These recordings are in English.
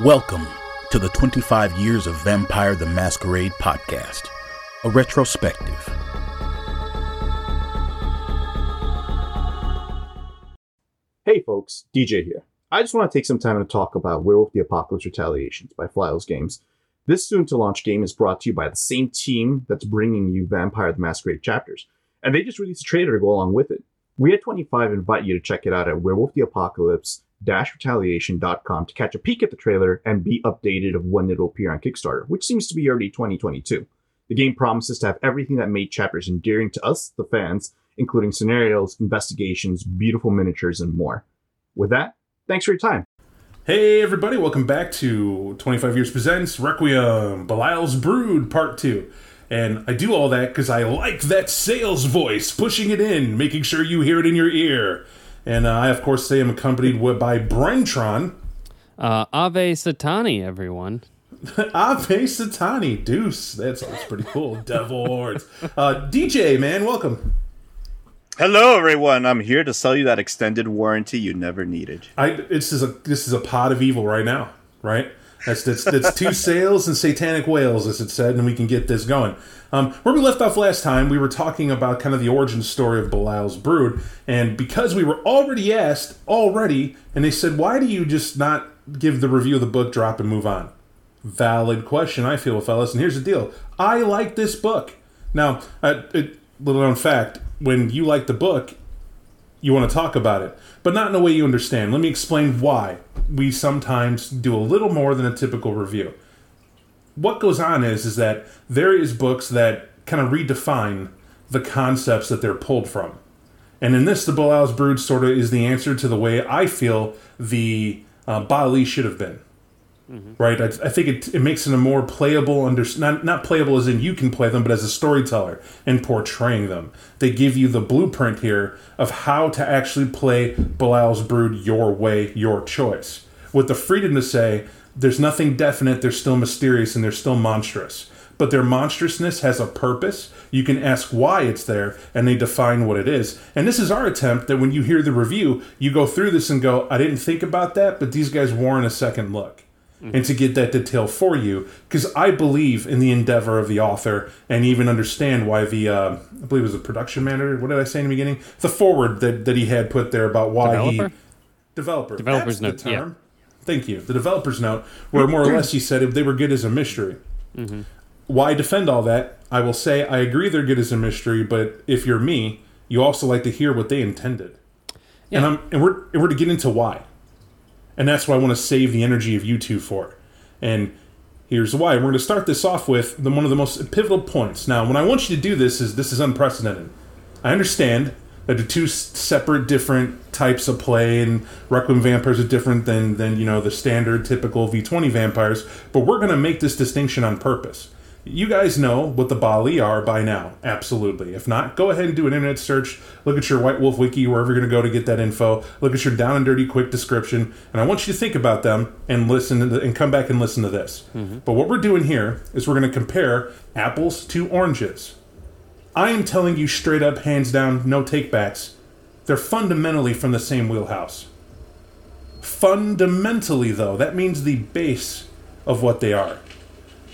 Welcome to the 25 Years of Vampire the Masquerade podcast, a retrospective. Hey folks, DJ here. I just want to take some time to talk about Werewolf the Apocalypse Retaliations by Flyos Games. This soon to launch game is brought to you by the same team that's bringing you Vampire the Masquerade chapters, and they just released a trailer to go along with it. We at 25 invite you to check it out at werewolftheapocalypse-retaliation.com to catch a peek at the trailer and be updated of when it'll appear on Kickstarter, which seems to be early 2022. The game promises to have everything that made chapters endearing to us, the fans, including scenarios, investigations, beautiful miniatures, and more. With that, thanks for your time. Hey everybody, welcome back to 25 Years Presents Requiem, Belial's Brood Part 2. And I do all that because I like that sales voice, pushing it in, making sure you hear it in your ear. And uh, I, of course, say I'm accompanied with, by Brentron. Uh, Ave Satani, everyone. Ave Satani, Deuce. That's, that's pretty cool. Devil Lords. Uh, DJ, man, welcome. Hello, everyone. I'm here to sell you that extended warranty you never needed. I this is a this is a pot of evil right now, right? That's that's, that's two sales and satanic whales, as it said, and we can get this going. Um, where we left off last time, we were talking about kind of the origin story of Belial's brood, and because we were already asked already, and they said, "Why do you just not give the review of the book, drop, and move on?" Valid question, I feel, fellas. And here's the deal: I like this book. Now, uh, it, little known fact: when you like the book, you want to talk about it, but not in a way you understand. Let me explain why we sometimes do a little more than a typical review. What goes on is is that there is books that kind of redefine the concepts that they're pulled from. And in this, the Belial's Brood sort of is the answer to the way I feel the uh, Baali should have been. Mm-hmm. Right, I, I, think it, it makes it a more playable, under, not not playable as in you can play them, but as a storyteller and portraying them. They give you the blueprint here of how to actually play Belial's Brood your way, your choice, with the freedom to say there's nothing definite, they're still mysterious, and they're still monstrous. But their monstrousness has a purpose. You can ask why it's there, and they define what it is. And this is our attempt that when you hear the review, you go through this and go, I didn't think about that, but these guys warrant a second look mm-hmm. and to get that detail for you because I believe in the endeavor of the author and even understand why the uh, I believe it was the production manager. What did I say in the beginning? The forward that, that he had put there about why Developer? he developer developer's That's note. The term. Yeah. Thank you. The developer's note, where more or less he said they were good as a mystery. Mm-hmm. Why defend all that? I will say I agree they're good as a mystery, but if you're me, you also like to hear what they intended. Yeah. And I'm and we're and we're to get into why. And that's what I want to save the energy of you two for. And here's why. We're going to start this off with the, one of the most pivotal points. Now, when I want you to do this, is this is unprecedented. I understand that the two separate, different types of play, and Requiem vampires are different than than you know the standard, typical V20 vampires. But we're going to make this distinction on purpose. You guys know what the Baali are by now, absolutely. If not, go ahead and do an internet search. Look at your White Wolf Wiki, wherever you're going to go to get that info. Look at your down and dirty quick description, and I want you to think about them and listen the, and come back and listen to this. Mm-hmm. But what we're doing here is we're going to compare apples to oranges. I am telling you straight up, hands down, no takebacks. They're fundamentally from the same wheelhouse. Fundamentally, though, that means the base of what they are.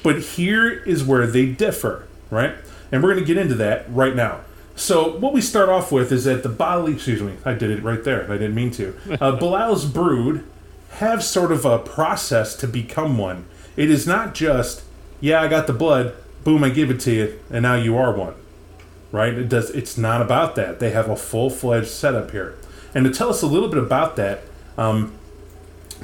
But here is where they differ, right? And we're going to get into that right now. So what we start off with is that the Baali, excuse me, I did it right there. I didn't mean to. Uh, Belial's brood have sort of a process to become one. It is not just, yeah, I got the blood, boom, I give it to you, and now you are one. Right? It does. It's not about that. They have a full fledged setup here. And to tell us a little bit about that um,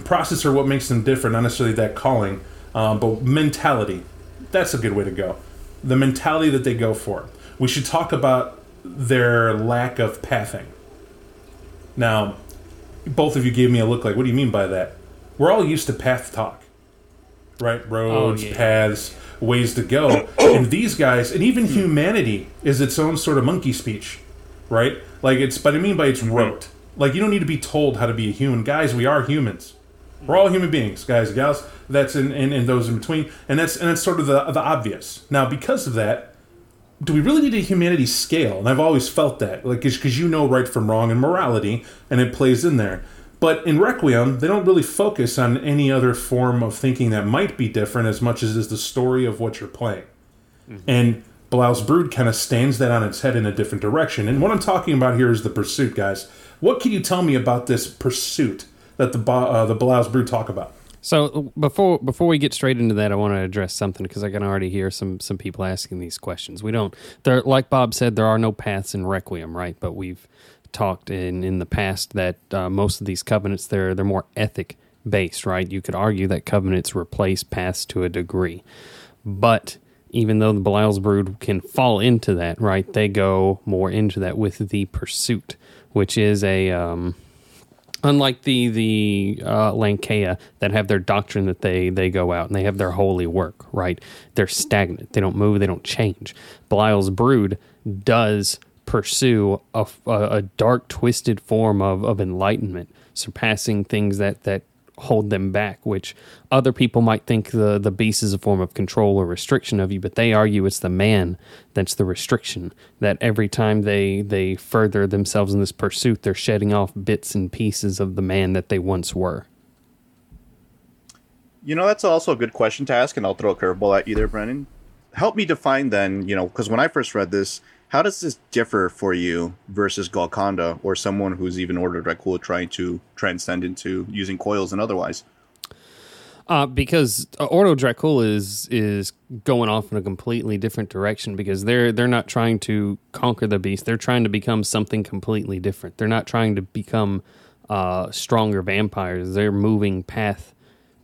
process or what makes them different, not necessarily that calling, um, but mentality, that's a good way to go. The mentality that they go for. We should talk about their lack of pathing. Now, both of you gave me a look like, what do you mean by that? We're all used to path talk, right? Roads, oh, yeah. paths, ways to go. and these guys, and even humanity, is its own sort of monkey speech, right? Like it's, but I mean by it's rote. Like you don't need to be told how to be a human. Guys, we are humans. We're all human beings, guys and gals. That's in, in, in those in between, and that's and that's sort of the the obvious. Now, because of that, do we really need a humanity scale? And I've always felt that, like, because you know right from wrong and morality, and it plays in there. But in Requiem, they don't really focus on any other form of thinking that might be different as much as is the story of what you're playing. Mm-hmm. And Belial's Brood kind of stands that on its head in a different direction. And what I'm talking about here is the pursuit, guys. What can you tell me about this pursuit that the uh, the Belial's Brood talk about? So before before we get straight into that, I want to address something because I can already hear some some people asking these questions. We don't there like Bob said, there are no paths in Requiem, right? But we've talked in in the past that uh, most of these covenants they're they're more ethic based, right? You could argue that covenants replace paths to a degree, but even though the Belial's Brood can fall into that, right? They go more into that with the pursuit, which is a um, unlike the the uh, Lancea that have their doctrine that they they go out and they have their holy work, right? They're stagnant. They don't move. They don't change. Belial's brood does pursue a, a, a dark, twisted form of, of enlightenment, surpassing things that that hold them back. Which other people might think the the beast is a form of control or restriction of you, but they argue it's the man that's the restriction. That every time they they further themselves in this pursuit, they're shedding off bits and pieces of the man that they once were. You know, that's also a good question to ask, and I'll throw a curveball at you there, Brennan. Help me define then, you know, because when I first read this, how does this differ for you versus Golconda or someone who's even Ordo Dracula trying to transcend into using coils and otherwise? Uh, because uh, Ordo Dracula is is going off in a completely different direction because they're they're not trying to conquer the beast. They're trying to become something completely different. They're not trying to become uh, stronger vampires. They're moving path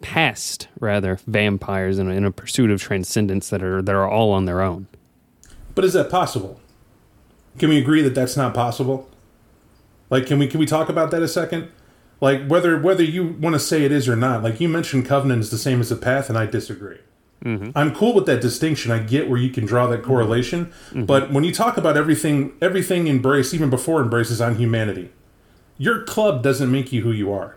past rather vampires in a, in a pursuit of transcendence that are that are all on their own. But is that possible? Can we agree that that's not possible? Like, can we can we talk about that a second? Like whether whether you want to say it is or not. Like you mentioned, covenant is the same as a path, and I disagree. Mm-hmm. I'm cool with that distinction. I get where you can draw that correlation, mm-hmm. but when you talk about everything, everything embrace, even before embraces on humanity. Your club doesn't make you who you are.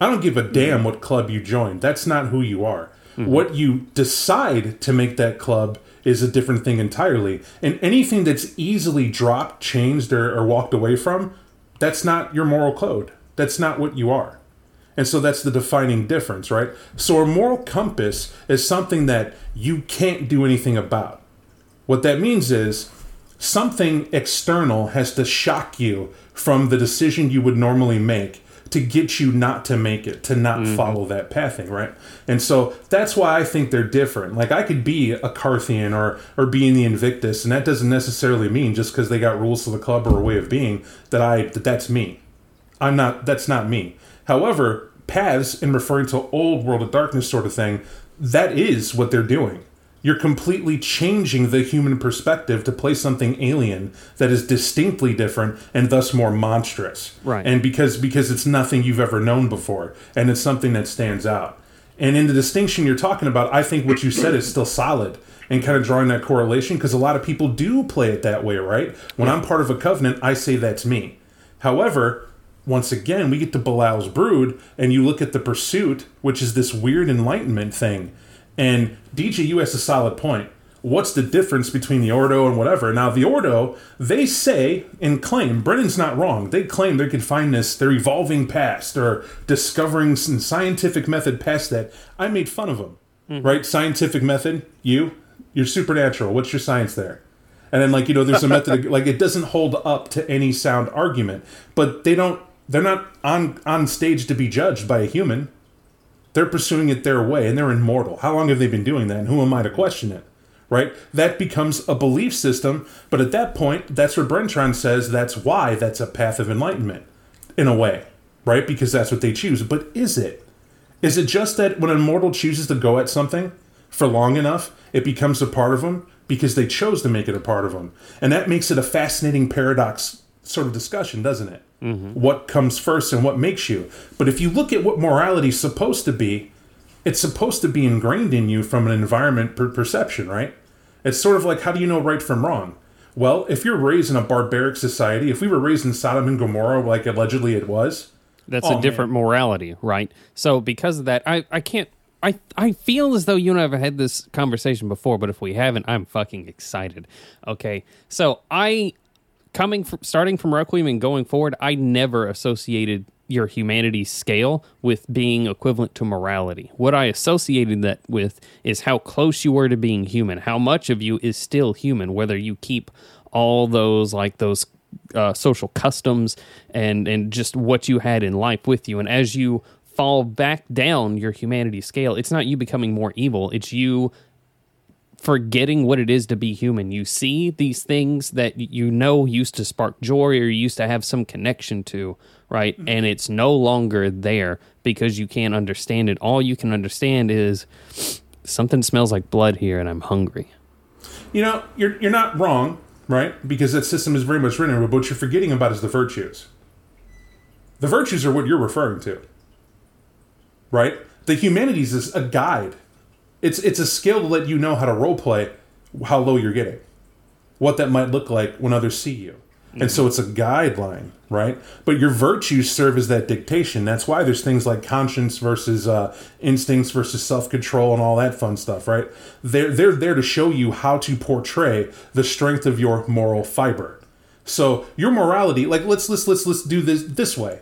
I don't give a mm-hmm. damn what club you join. That's not who you are. What you decide to make that club is a different thing entirely. And anything that's easily dropped, changed, or, or walked away from, that's not your moral code. That's not what you are. And so that's the defining difference, right? So a moral compass is something that you can't do anything about. What that means is something external has to shock you from the decision you would normally make to get you not to make it, to not mm-hmm. follow that pathing, right? And so that's why I think they're different. Like I could be a Carthian or or be in the Invictus, and that doesn't necessarily mean just because they got rules to the club or a way of being that I that that's me. I'm not. That's not me. However, paths in referring to old world of darkness sort of thing, that is what they're doing. You're completely changing the human perspective to play something alien that is distinctly different and thus more monstrous. Right. And because because it's nothing you've ever known before, and it's something that stands out. And in the distinction you're talking about, I think what you said is still solid and kind of drawing that correlation because a lot of people do play it that way, right? When I'm part of a covenant, I say that's me. However, once again, we get to Belial's brood, and you look at the pursuit, which is this weird enlightenment thing. And DJ, you has a solid point. What's the difference between the Ordo and whatever? Now, the Ordo, they say and claim, Brennan's not wrong. They claim they can find this, their evolving past or discovering some scientific method past that. I made fun of them, mm-hmm. right? Scientific method, you, you're supernatural. What's your science there? And then, like, you know, there's a method, like, it doesn't hold up to any sound argument, but they don't, they're not on, on stage to be judged by a human. They're pursuing it their way and they're immortal. How long have they been doing that? And who am I to question it? Right? That becomes a belief system. But at that point, that's where Brentron says that's why that's a path of enlightenment, in a way, right? Because that's what they choose. But is it? Is it just that when an immortal chooses to go at something for long enough, it becomes a part of them because they chose to make it a part of them? And that makes it a fascinating paradox sort of discussion, doesn't it? Mm-hmm. What comes first and what makes you? But if you look at what morality is supposed to be, it's supposed to be ingrained in you from an environment per- perception, right? It's sort of like how do you know right from wrong? Well, if you're raised in a barbaric society, if we were raised in Sodom and Gomorrah like allegedly it was, That's Oh, a different morality, right? So because of that, I, I can't I I feel as though you and I have had this conversation before, but if we haven't, I'm fucking excited. Okay. So I coming from starting from Requiem and going forward, I never associated your humanity scale with being equivalent to morality. What I associated that with is how close you were to being human, how much of you is still human, whether you keep all those like those uh, social customs and and just what you had in life with you, and as you fall back down your humanity scale, it's not you becoming more evil, it's you forgetting what it is to be human. You see these things that you know used to spark joy or you used to have some connection to, right? Mm-hmm. And it's no longer there because you can't understand it. All you can understand is something smells like blood here and I'm hungry. You know, you're you're not wrong, right? Because that system is very much written, but what you're forgetting about is the virtues. The virtues are what you're referring to. Right? The humanities is a guide it's it's a skill to let you know how to role play how low you're getting, what that might look like when others see you. Mm-hmm. And so it's a guideline, right? But your virtues serve as that dictation. That's why there's things like conscience versus uh, instincts versus self control and all that fun stuff, right? They're they're there to show you how to portray the strength of your moral fiber. So your morality, like let's let's let's let's do this this way.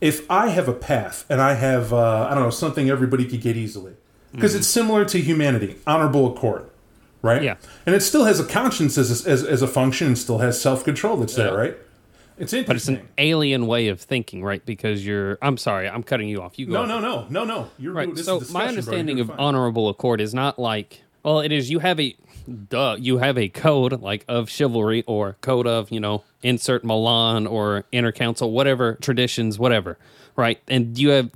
If I have a path and I have uh, I don't know something everybody could get easily, because mm-hmm. it's similar to humanity, honorable accord, right? Yeah, and it still has a conscience as a, as, as a function, and still has self control that's yeah. there, right? It's interesting, but it's an alien way of thinking, right? Because you're. I'm sorry, I'm cutting you off. You go. No, no, no, no, no. You're right. So my understanding of fine. honorable accord is not like. Well, it is. You have a, duh. You have a code like of chivalry or code of you know insert Milan or inner council, whatever traditions, whatever, right? And you have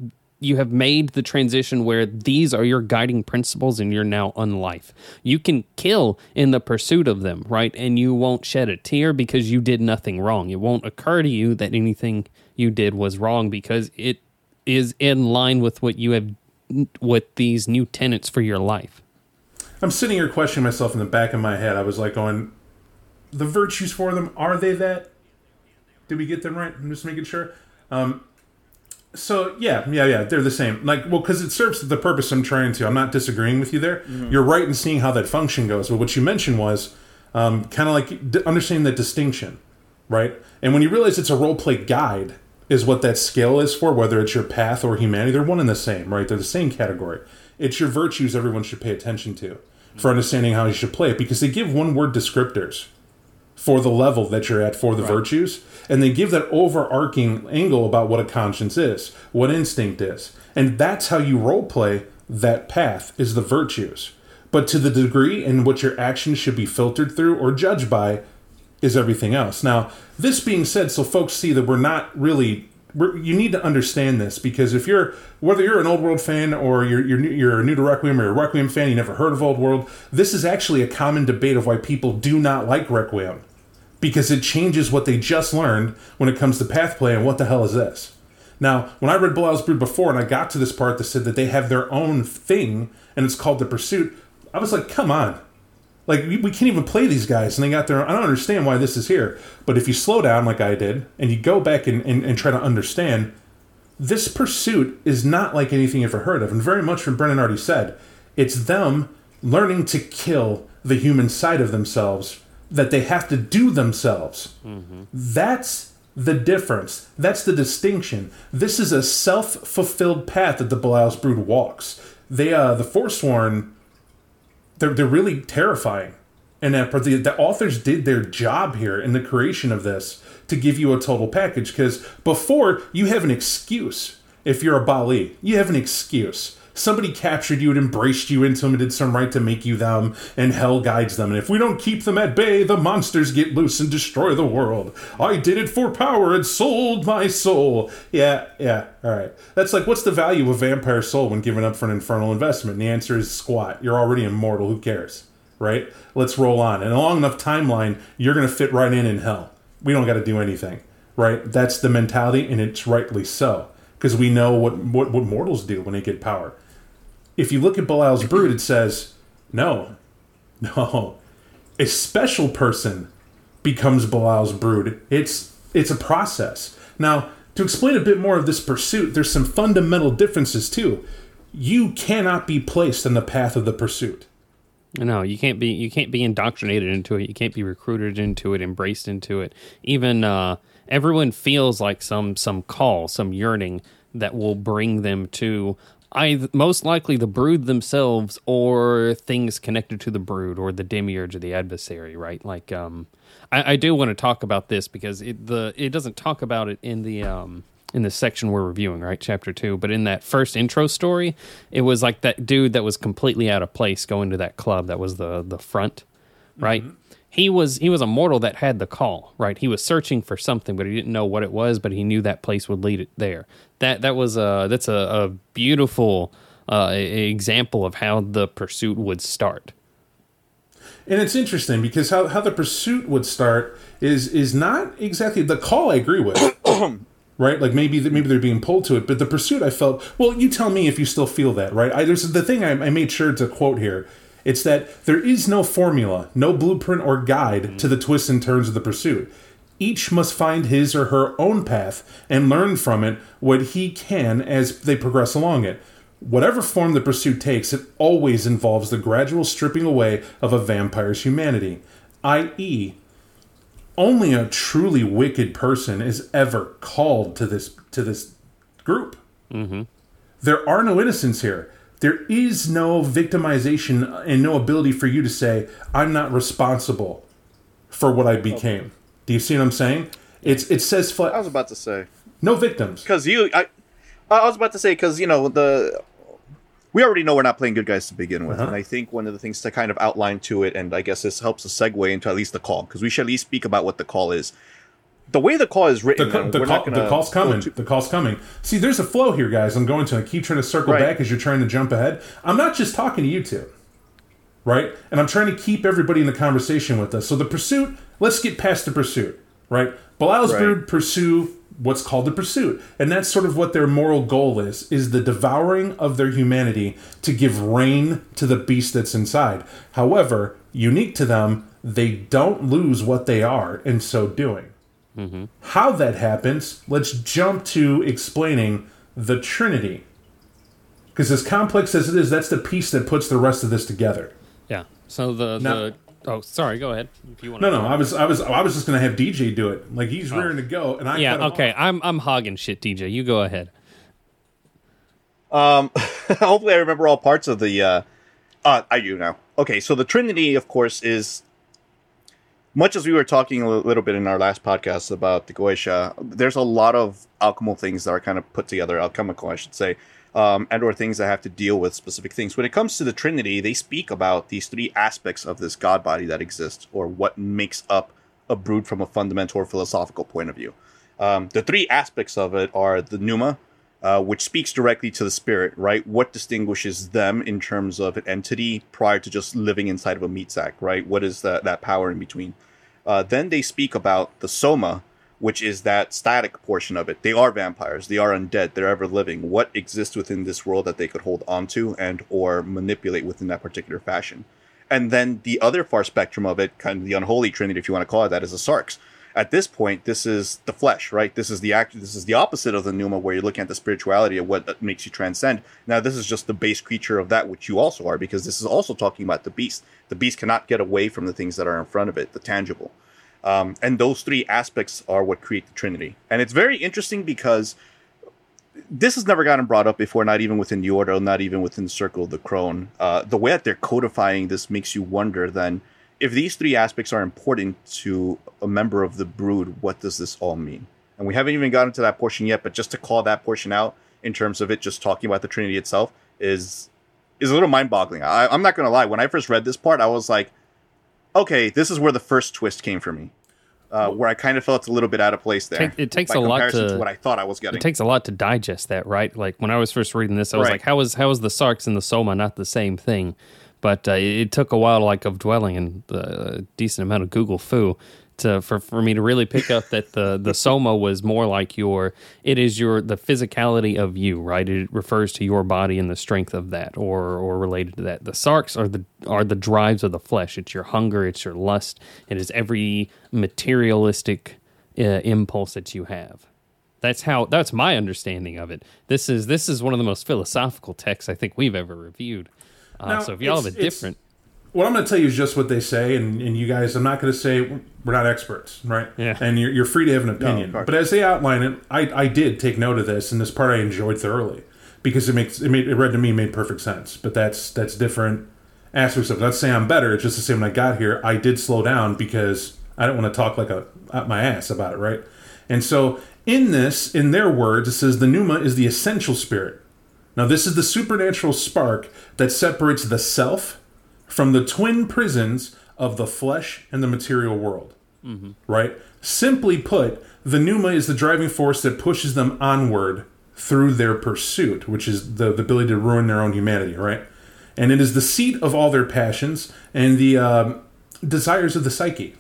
you have made the transition where these are your guiding principles and you're now on life. You can kill in the pursuit of them, right? And you won't shed a tear because you did nothing wrong. It won't occur to you that anything you did was wrong because it is in line with what you have with these new tenets for your life. I'm sitting here questioning myself in the back of my head. I was like going, the virtues for them, are they that? Did we get them right? I'm just making sure. Um, so yeah, yeah, yeah, they're the same. Like, well, because it serves the purpose I'm trying to. I'm not disagreeing with you there. Mm-hmm. You're right in seeing how that function goes. But what you mentioned was um, kind of like d- understanding that distinction, right? And when you realize it's a role play guide, is what that scale is for. Whether it's your path or humanity, they're one and the same, right? They're the same category. It's your virtues everyone should pay attention to for understanding how you should play it because they give one word descriptors for the level that you're at for the right. virtues and they give that overarching angle about what a conscience is what instinct is. And that's how you role play that path is the virtues. But to the degree in which your actions should be filtered through or judged by is everything else. Now this being said so folks see that we're not really we're, you need to understand this because if you're whether you're an old world fan or you're you're, you're new to requiem or you're a requiem fan you never heard of old world this is actually a common debate of why people do not like requiem because it changes what they just learned when it comes to path play and what the hell is this. Now, when I read Belial's Brood before and I got to this part that said that they have their own thing and it's called The Pursuit, I was like, come on. Like, we, we can't even play these guys and they got their I don't understand why this is here. But if you slow down like I did and you go back and, and, and try to understand, this pursuit is not like anything you've ever heard of. And very much from Brennan already said, it's them learning to kill the human side of themselves that they have to do themselves. Mm-hmm. That's the difference. That's the distinction. This is a self-fulfilled path that the Belial's Brood walks. They, uh, the Forsworn, they're they're really terrifying, and that the, the authors did their job here in the creation of this to give you a total package. Because before you have an excuse if you're a Baali, you have an excuse somebody captured you and embraced you into them and did some rite to make you them, and hell guides them. And if we don't keep them at bay, the monsters get loose and destroy the world. I did it for power and sold my soul. Yeah, yeah, all right. That's like, what's the value of a vampire soul when given up for an infernal investment? And the answer is squat. You're already immortal. Who cares? Right? Let's roll on. And a long enough timeline, you're going to fit right in in hell. We don't got to do anything. Right? That's the mentality, and it's rightly so because we know what, what, what mortals do when they get power if you look at Belial's brood, it says, no, no, a special person becomes Belial's brood. It's it's a process. Now, to explain a bit more of this pursuit, there's some fundamental differences too. You cannot be placed in the path of the pursuit. No, you can't be you can't be indoctrinated into it. You can't be recruited into it, embraced into it. Even uh everyone feels like some some call, some yearning that will bring them to I most likely the brood themselves or things connected to the brood or the demiurge or the adversary, right? Like um I, I do want to talk about this because it the it doesn't talk about it in the um in the section we're reviewing, right? Chapter two. But in that first intro story, it was like that dude that was completely out of place going to that club that was the the front, right? Mm-hmm. He was he was a mortal that had the call, right? He was searching for something, but he didn't know what it was, but he knew that place would lead it there. That that was a that's a, a beautiful uh, example of how the pursuit would start. And it's interesting because how, how the pursuit would start is is not exactly the call. I agree with. right? Like maybe maybe they're being pulled to it, but the pursuit I felt. Well, you tell me if you still feel that, right? I, there's the thing I, I made sure to quote here. It's that there is no formula, no blueprint or guide to the twists and turns of the pursuit. Each must find his or her own path and learn from it what he can as they progress along it. Whatever form the pursuit takes, it always involves the gradual stripping away of a vampire's humanity, i.e., only a truly wicked person is ever called to this to this group. Mm-hmm. There are no innocents here. There is no victimization and no ability for you to say, "I'm not responsible for what I became." Do you see what I'm saying? It's it says. Fl- I was about to say no victims because you. I I was about to say because you know the we already know we're not playing good guys to begin with, uh-huh. and I think one of the things to kind of outline to it, and I guess this helps us segue into at least the call because we should at least speak about what the call is. The way the call is written, the, the, call, the call's coming. To... The call's coming. See, there's a flow here, guys. I'm going to I keep trying to circle right. back as you're trying to jump ahead. I'm not just talking to you two, right? And I'm trying to keep everybody in the conversation with us. So the pursuit. Let's get past the pursuit, right? Belial's right. brood pursue what's called the pursuit and that's sort of what their moral goal is is the devouring of their humanity to give reign to the beast that's inside however unique to them they don't lose what they are in so doing mm-hmm. how that happens let's jump to explaining the trinity because as complex as it is that's the piece that puts the rest of this together yeah so the, now, the Oh, sorry. Go ahead. If you want. No, no. I was, I was, I was just going to have DJ do it. Like he's oh. rearing to go, and I. Yeah. Okay. Off. I'm, I'm hogging shit, DJ. You go ahead. Um. hopefully, I remember all parts of the. Uh, uh, I do now. Okay, so the Trinity, of course, is much as we were talking a little bit in our last podcast about the Goetia. There's a lot of alchemical things that are kind of put together, alchemical, I should say, um, and or things that have to deal with specific things. When it comes to the Trinity, they speak about these three aspects of this God body that exists, or what makes up a brood from a fundamental or philosophical point of view. Um, the three aspects of it are the pneuma, uh, which speaks directly to the spirit, right? What distinguishes them in terms of an entity prior to just living inside of a meat sack, right? What is that, that power in between? Uh, then they speak about the soma, which is that static portion of it. They are vampires. They are undead. They're ever living. What exists within this world that they could hold onto and or manipulate within that particular fashion? And then the other far spectrum of it, kind of the unholy trinity, if you want to call it that, is the sarx. At this point, this is the flesh, right? This is the act. This is the opposite of the pneuma, where you're looking at the spirituality of what makes you transcend. Now, this is just the base creature of that which you also are, because this is also talking about the beast. The beast cannot get away from the things that are in front of it, the tangible. Um, and those three aspects are what create the Trinity. And it's very interesting because this has never gotten brought up before, not even within the Order, not even within the Circle of the Crone. Uh, the way that they're codifying this makes you wonder then if these three aspects are important to a member of the brood, what does this all mean? And we haven't even gotten to that portion yet, but just to call that portion out in terms of it just talking about the Trinity itself is is a little mind boggling. I'm not going to lie. When I first read this part, I was like, okay, this is where the first twist came for me. Uh, where I kind of felt a little bit out of place there. It, takes a lot to, to, what I thought I was getting. It takes a lot to digest that, right? Like when I was first reading this, I was right. like, "How is how is the Sarx and the Soma not the same thing?" But uh, it, took a while, like of dwelling and a decent amount of Google fu to for, for me to really pick up that the the soma was more like your it is your the physicality of you right? It refers to your body and the strength of that or or related to that. The sarx are the are the drives of the flesh. It's your hunger it's your lust it is every materialistic uh, impulse that you have. That's how that's my understanding of it. This is this is one of the most philosophical texts i think we've ever reviewed uh, so if y'all have a different what I'm going to tell you is just what they say, and, and you guys, I'm not going to say we're not experts, right? Yeah. And you're, you're free to have an opinion. of course. but as they outline it, I, I did take note of this, and this part I enjoyed thoroughly because it makes it made it read to me made perfect sense. But that's that's different aspects of it. Not to say I'm better. It's just the same when I got here, I did slow down because I don't want to talk like a out my ass about it, right? And so in this, in their words, it says the pneuma is the essential spirit. Now, this is the supernatural spark that separates the self from the twin prisons of the flesh and the material world. Right? Simply put, the pneuma is the driving force that pushes them onward through their pursuit, which is the, the ability to ruin their own humanity, right? And it is the seat of all their passions and the um, desires of the psyche,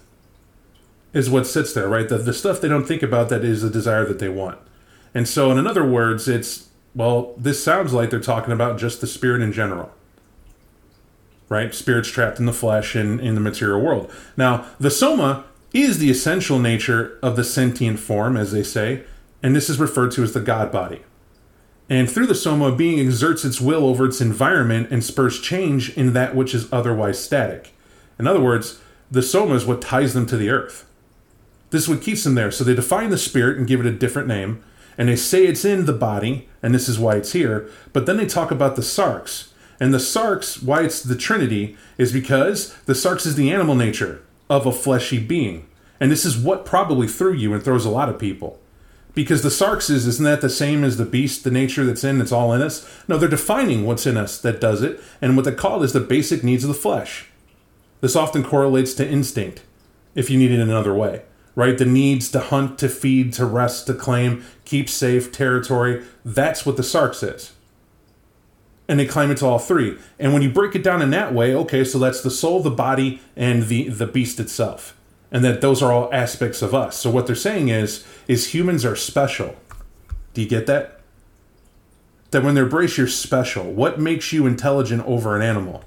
is what sits there, right? The, the stuff they don't think about that is the desire that they want. And so, in other words, it's, well, this sounds like they're talking about just the spirit in general right? Spirits trapped in the flesh and in the material world. Now, the soma is the essential nature of the sentient form, as they say, and this is referred to as the God body. And through the soma, being exerts its will over its environment and spurs change in that which is otherwise static. In other words, the soma is what ties them to the earth. This is what keeps them there. So they define the spirit and give it a different name, and they say it's in the body, and this is why it's here. But then they talk about the sarx, And the sarx, why it's the Trinity, is because the sarx is the animal nature of a fleshy being. And this is what probably threw you and throws a lot of people. Because the sarx is, isn't that the same as the beast, the nature that's in, that's all in us? No, they're defining what's in us that does it, and what they call is the basic needs of the flesh. This often correlates to instinct, if you need it another way, right? The needs to hunt, to feed, to rest, to claim, keep safe, territory. That's what the sarx is. And they claim it's all three. And when you break it down in that way, okay, so that's the soul, the body, and the, the beast itself. And that those are all aspects of us. So what they're saying is, is humans are special. Do you get that? That when they're brace, you're special. What makes you intelligent over an animal?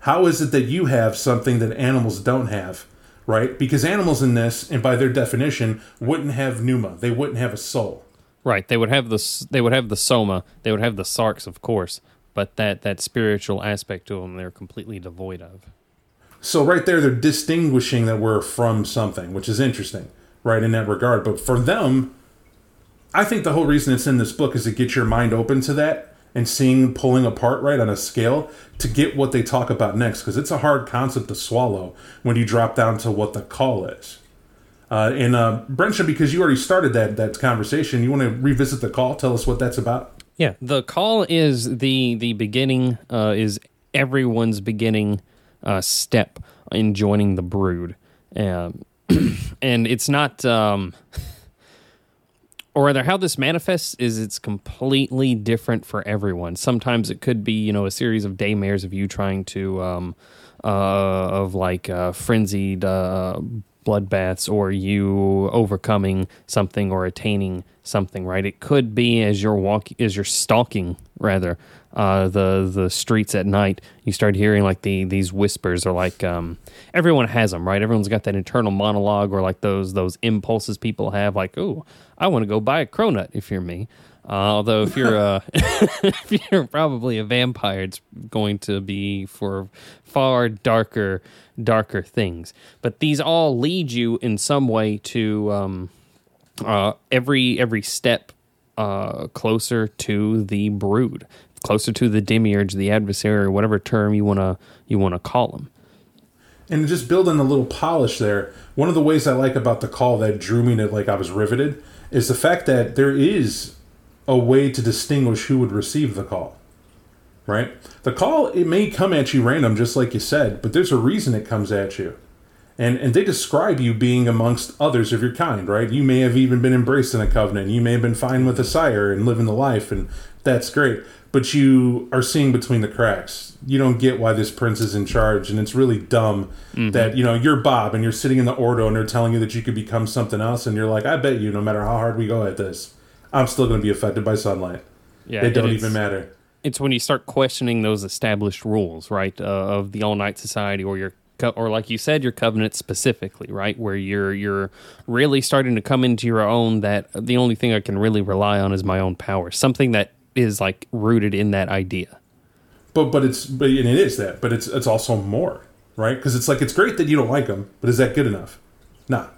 How is it that you have something that animals don't have? Right? Because animals in this, and by their definition, wouldn't have pneuma. They wouldn't have a soul. Right. They would have the they would have the soma. They would have the sarx, of course, but that that spiritual aspect to them, they're completely devoid of. So right there, they're distinguishing that we're from something, which is interesting, right, in that regard. But for them, I think the whole reason it's in this book is to get your mind open to that and seeing pulling apart right on a scale to get what they talk about next, because it's a hard concept to swallow when you drop down to what the call is. Uh, and uh, Brensha, because you already started that that conversation, you want to revisit the call? Tell us what that's about. Yeah, the call is the the beginning uh, is everyone's beginning uh, step in joining the brood, um, and it's not. Um, or rather, how this manifests is it's completely different for everyone. Sometimes it could be you know a series of daymares of you trying to um, uh, of like uh, frenzied uh, bloodbaths or you overcoming something or attaining something right? It could be as you're walking as you're stalking rather uh, the the streets at night you start hearing like the these whispers or like um, everyone has them right? Everyone's got that internal monologue or like those those impulses people have like oh i want to go buy a cronut if you're me uh, although if you're uh, if you're probably a vampire, it's going to be for far darker, darker things. But these all lead you in some way to um, uh, every every step uh, closer to the brood, closer to the demiurge, the adversary, or whatever term you wanna you wanna call them. And just building a little polish there, one of the ways I like about the call that drew me to like I was riveted is the fact that there is a way to distinguish who would receive the call. Right? The call it may come at you random, just like you said, but there's a reason it comes at you. And and they describe you being amongst others of your kind, right? You may have even been embraced in a covenant. You may have been fine with a sire and living the life, and that's great. But you are seeing between the cracks. You don't get why this prince is in charge, and it's really dumb mm-hmm. that you know you're Bob and you're sitting in the Ordo, and they're telling you that you could become something else, and you're like, I bet you, no matter how hard we go at this, I'm still going to be affected by sunlight. Yeah, they don't even matter. it's when you start questioning those established rules, right, uh, of the all night society, or your co- or like you said, your covenant specifically, right, where you're you're really starting to come into your own. That the only thing I can really rely on is my own power, something that is like rooted in that idea. But but it's but and it is that, but it's it's also more, right? Because it's like it's great that you don't like them, but is that good enough? Nah.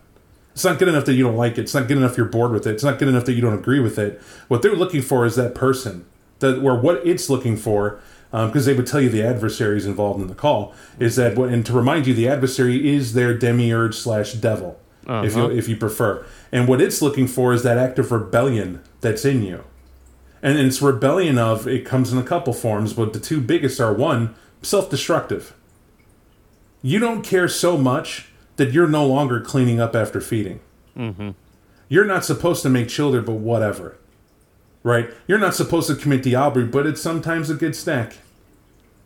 It's not good enough that you don't like it. It's not good enough you're bored with it. It's not good enough that you don't agree with it. What they're looking for is that person that or what it's looking for because um, they would tell you the adversaries involved in the call is that what and to remind you the adversary is their demiurge slash devil uh-huh. if you if you prefer and what it's looking for is that act of rebellion that's in you and, and it's rebellion of it comes in a couple forms but the two biggest are one self-destructive you don't care so much that you're no longer cleaning up after feeding mm-hmm. you're not supposed to make children but whatever right? You're not supposed to commit diablerie, but it's sometimes a good snack.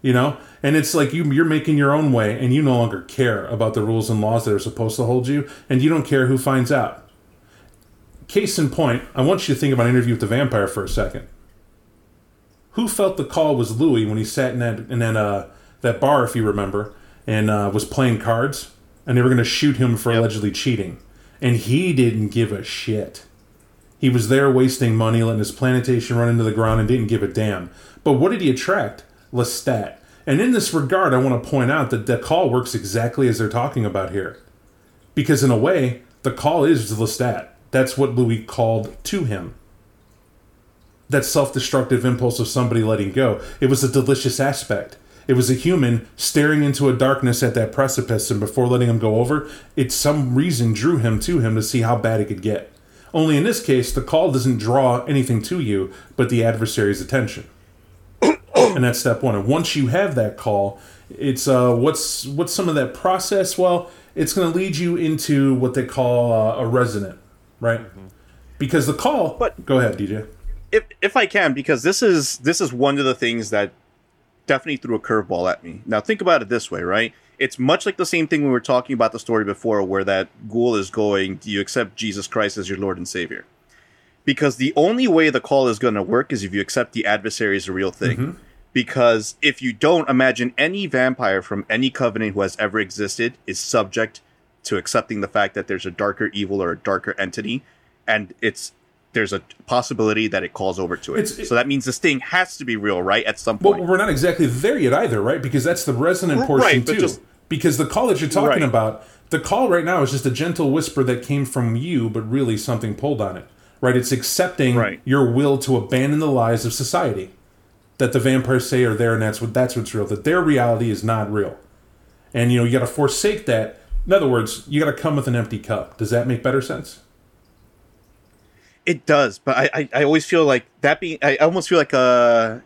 You know, and it's like you you're making your own way, and you no longer care about the rules and laws that are supposed to hold you, and you don't care who finds out. Case in point, I want you to think about an interview with the vampire for a second. Who felt the call was Louis when he sat in that in that uh, that bar, if you remember, and uh, was playing cards, and they were going to shoot him for yep. allegedly cheating, and he didn't give a shit. He was there wasting money, letting his plantation run into the ground, and didn't give a damn. But what did he attract? Lestat. And in this regard, I want to point out that the call works exactly as they're talking about here. Because in a way, the call is Lestat. That's what Louis called to him. That self destructive impulse of somebody letting go. It was a delicious aspect. It was a human staring into a darkness at that precipice, and before letting him go over, it some reason drew him to him to see how bad it could get. Only in this case, the call doesn't draw anything to you but the adversary's attention. and that's step one. And once you have that call, it's uh, what's what's some of that process? Well, it's going to lead you into what they call uh, a resonant, right? Mm-hmm. Because the call. But go ahead, DJ. If if I can, because this is this is one of the things that definitely threw a curveball at me. Now think about it this way, right? it's much like the same thing we were talking about the story before, where that ghoul is going, Do you accept Jesus Christ as your Lord and Savior? Because the only way the call is going to work is if you accept the adversary as a real thing. Mm-hmm. Because if you don't, imagine any vampire from any covenant who has ever existed is subject to accepting the fact that there's a darker evil or a darker entity, and it's there's a possibility that it calls over to it. it. So that means this thing has to be real, right? At some point. Well, we're not exactly there yet either, right? Because that's the resonant portion right, too. Just, because the call that you're talking right. about, the call right now is just a gentle whisper that came from you, but really something pulled on it. Right? It's accepting right. your will to abandon the lies of society that the vampires say are there, and that's what that's what's real. That their reality is not real, and you know you got to forsake that. In other words, you got to come with an empty cup. Does that make better sense? It does, but I, I, I always feel like that being I almost feel like a uh,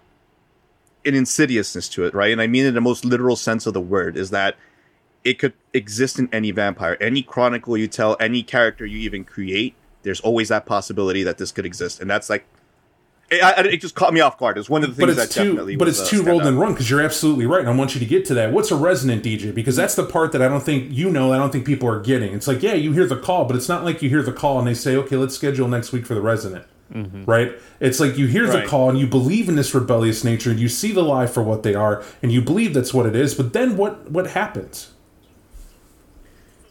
an insidiousness to it, right? And I mean in the most literal sense of the word is that it could exist in any vampire, any chronicle you tell, any character you even create. There's always that possibility that this could exist, and that's like it, it, just caught me off guard. It's one of the things that too, definitely. But it's too rolled and run because you're absolutely right. And I want you to get to that. What's a resonant DJ? Because that's the part that I don't think you know. I don't think people are getting. It's like, yeah, you hear the call, but it's not like you hear the call and they say, okay, let's schedule next week for the resonant. Mm-hmm. Right? It's like you hear right. the call and you believe in this rebellious nature and you see the lie for what they are and you believe that's what it is. But then what? What happens?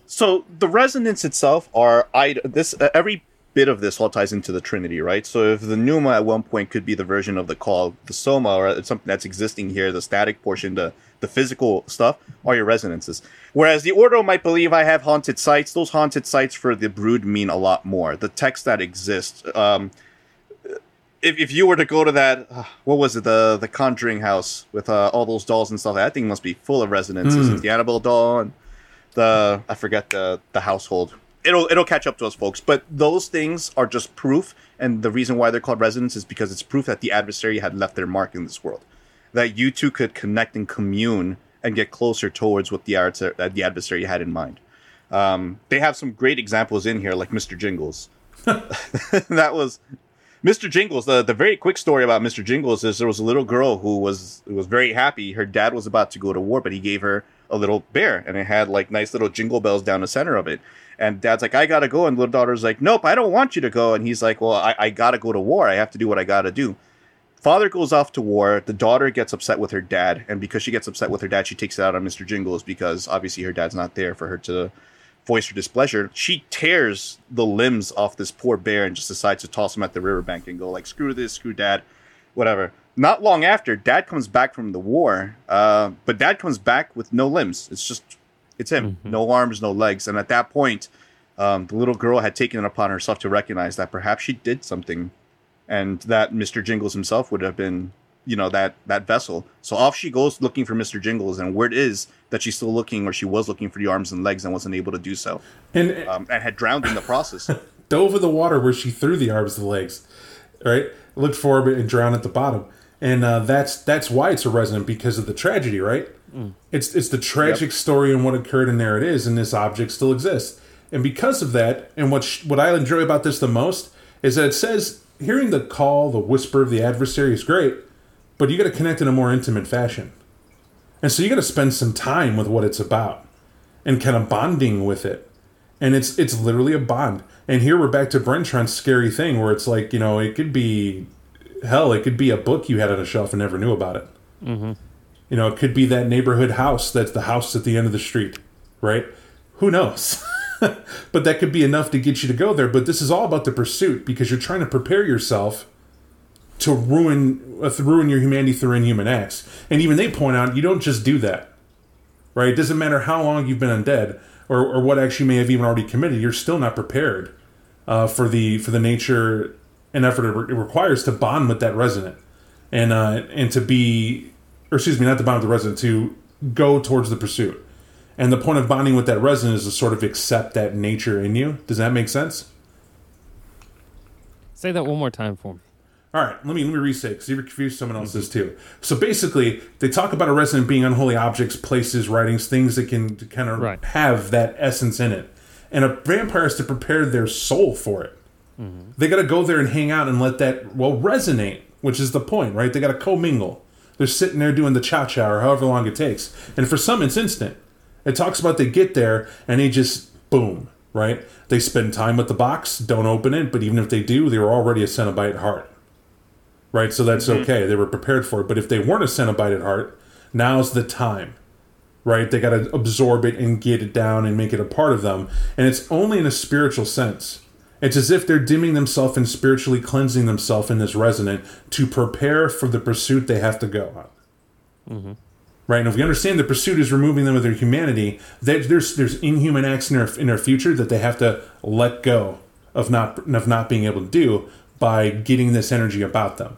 So the resonance itself are I this uh, every bit of this all ties into the Trinity, right? So if the pneuma at one point could be the version of the call, the soma, or something that's existing here, the static portion, the the physical stuff, are your resonances. Whereas the Ordo might believe I have haunted sites. Those haunted sites for the Brood mean a lot more. The text that exists. Um, if, if you were to go to that, uh, what was it, the the Conjuring house with uh, all those dolls and stuff, that thing must be full of resonances. Mm. The Annabelle doll and the I forget the the household it'll it'll catch up to us folks but those things are just proof and the reason why they're called resonance is because it's proof that the adversary had left their mark in this world that you two could connect and commune and get closer towards what the, the adversary had in mind um, they have some great examples in here like mr jingles that was Mr. Jingles, the, the very quick story about Mr. Jingles is there was a little girl who was who was very happy. Her dad was about to go to war, but he gave her a little bear and it had like nice little jingle bells down the center of it. And dad's like, I gotta go. And little daughter's like, Nope, I don't want you to go. And he's like, Well, I, I gotta go to war. I have to do what I gotta do. Father goes off to war. The daughter gets upset with her dad. And because she gets upset with her dad, she takes it out on Mr. Jingles because obviously her dad's not there for her to voice her displeasure. She tears the limbs off this poor bear and just decides to toss him at the riverbank and go like, screw this, screw dad whatever. Not long after, Dad comes back from the war, uh, but Dad comes back with no limbs. It's just, it's him, no arms, no legs. And at that point, um, the little girl had taken it upon herself to recognize that perhaps she did something, and that Mister Jingles himself would have been, you know, that that vessel. So off she goes looking for Mister Jingles, and word is that she's still looking, or she was looking for the arms and legs, and wasn't able to do so, And um, and had drowned in the process. dove in the water where she threw the arms and legs, right? Looked for it and drowned at the bottom. And uh, that's that's why it's a resonant because of the tragedy, right? It's it's the tragic story and what occurred, and there it is, and this object still exists. And because of that, and what sh- what I enjoy about this the most is that it says hearing the call, the whisper of the adversary is great, but you got to connect in a more intimate fashion. And so you got to spend some time with what it's about and kind of bonding with it. And it's it's literally a bond. And here we're back to Brentron's scary thing where it's like, you know, it could be hell, it could be a book you had on a shelf and never knew about it. Mm-hmm. You know, it could be that neighborhood house that's the house at the end of the street, right? Who knows? but that could be enough to get you to go there. But this is all about the pursuit because you're trying to prepare yourself to ruin uh, ruin your humanity through inhuman acts. And even they point out you don't just do that, right? It doesn't matter how long you've been undead or, or what you may have even already committed. You're still not prepared uh, for the for the nature and effort it, re- it requires to bond with that resident and uh, and to be, or excuse me, not to bond with the resident to go towards the pursuit. And the point of bonding with that resident is to sort of accept that nature in you. Does that make sense? Say that one more time for me. All right, let me let me restate because you were confused someone mm-hmm. else's too. So basically, they talk about a resident being unholy objects, places, writings, things that can kind of Right. have that essence in it, and a vampire has to prepare their soul for it. Mm-hmm. They got to go there and hang out and let that well resonate, which is the point, right? They got to commingle. They're sitting there doing the cha cha or however long it takes, and for some it's instant. It talks about they get there and they just boom, right? They spend time with the box, don't open it, but even if they do, they're already a Cenobite heart right? So that's mm-hmm. okay. They were prepared for it. But if they weren't a Cenobite at heart, now's the time, right? They got to absorb it and get it down and make it a part of them. And it's only in a spiritual sense. It's as if they're dimming themselves and spiritually cleansing themselves in this resonant to prepare for the pursuit they have to go on. Mm-hmm. Right, and if we understand the pursuit is removing them of their humanity, there- there's there's inhuman acts in their in their future that they have to let go of not of not being able to do by getting this energy about them.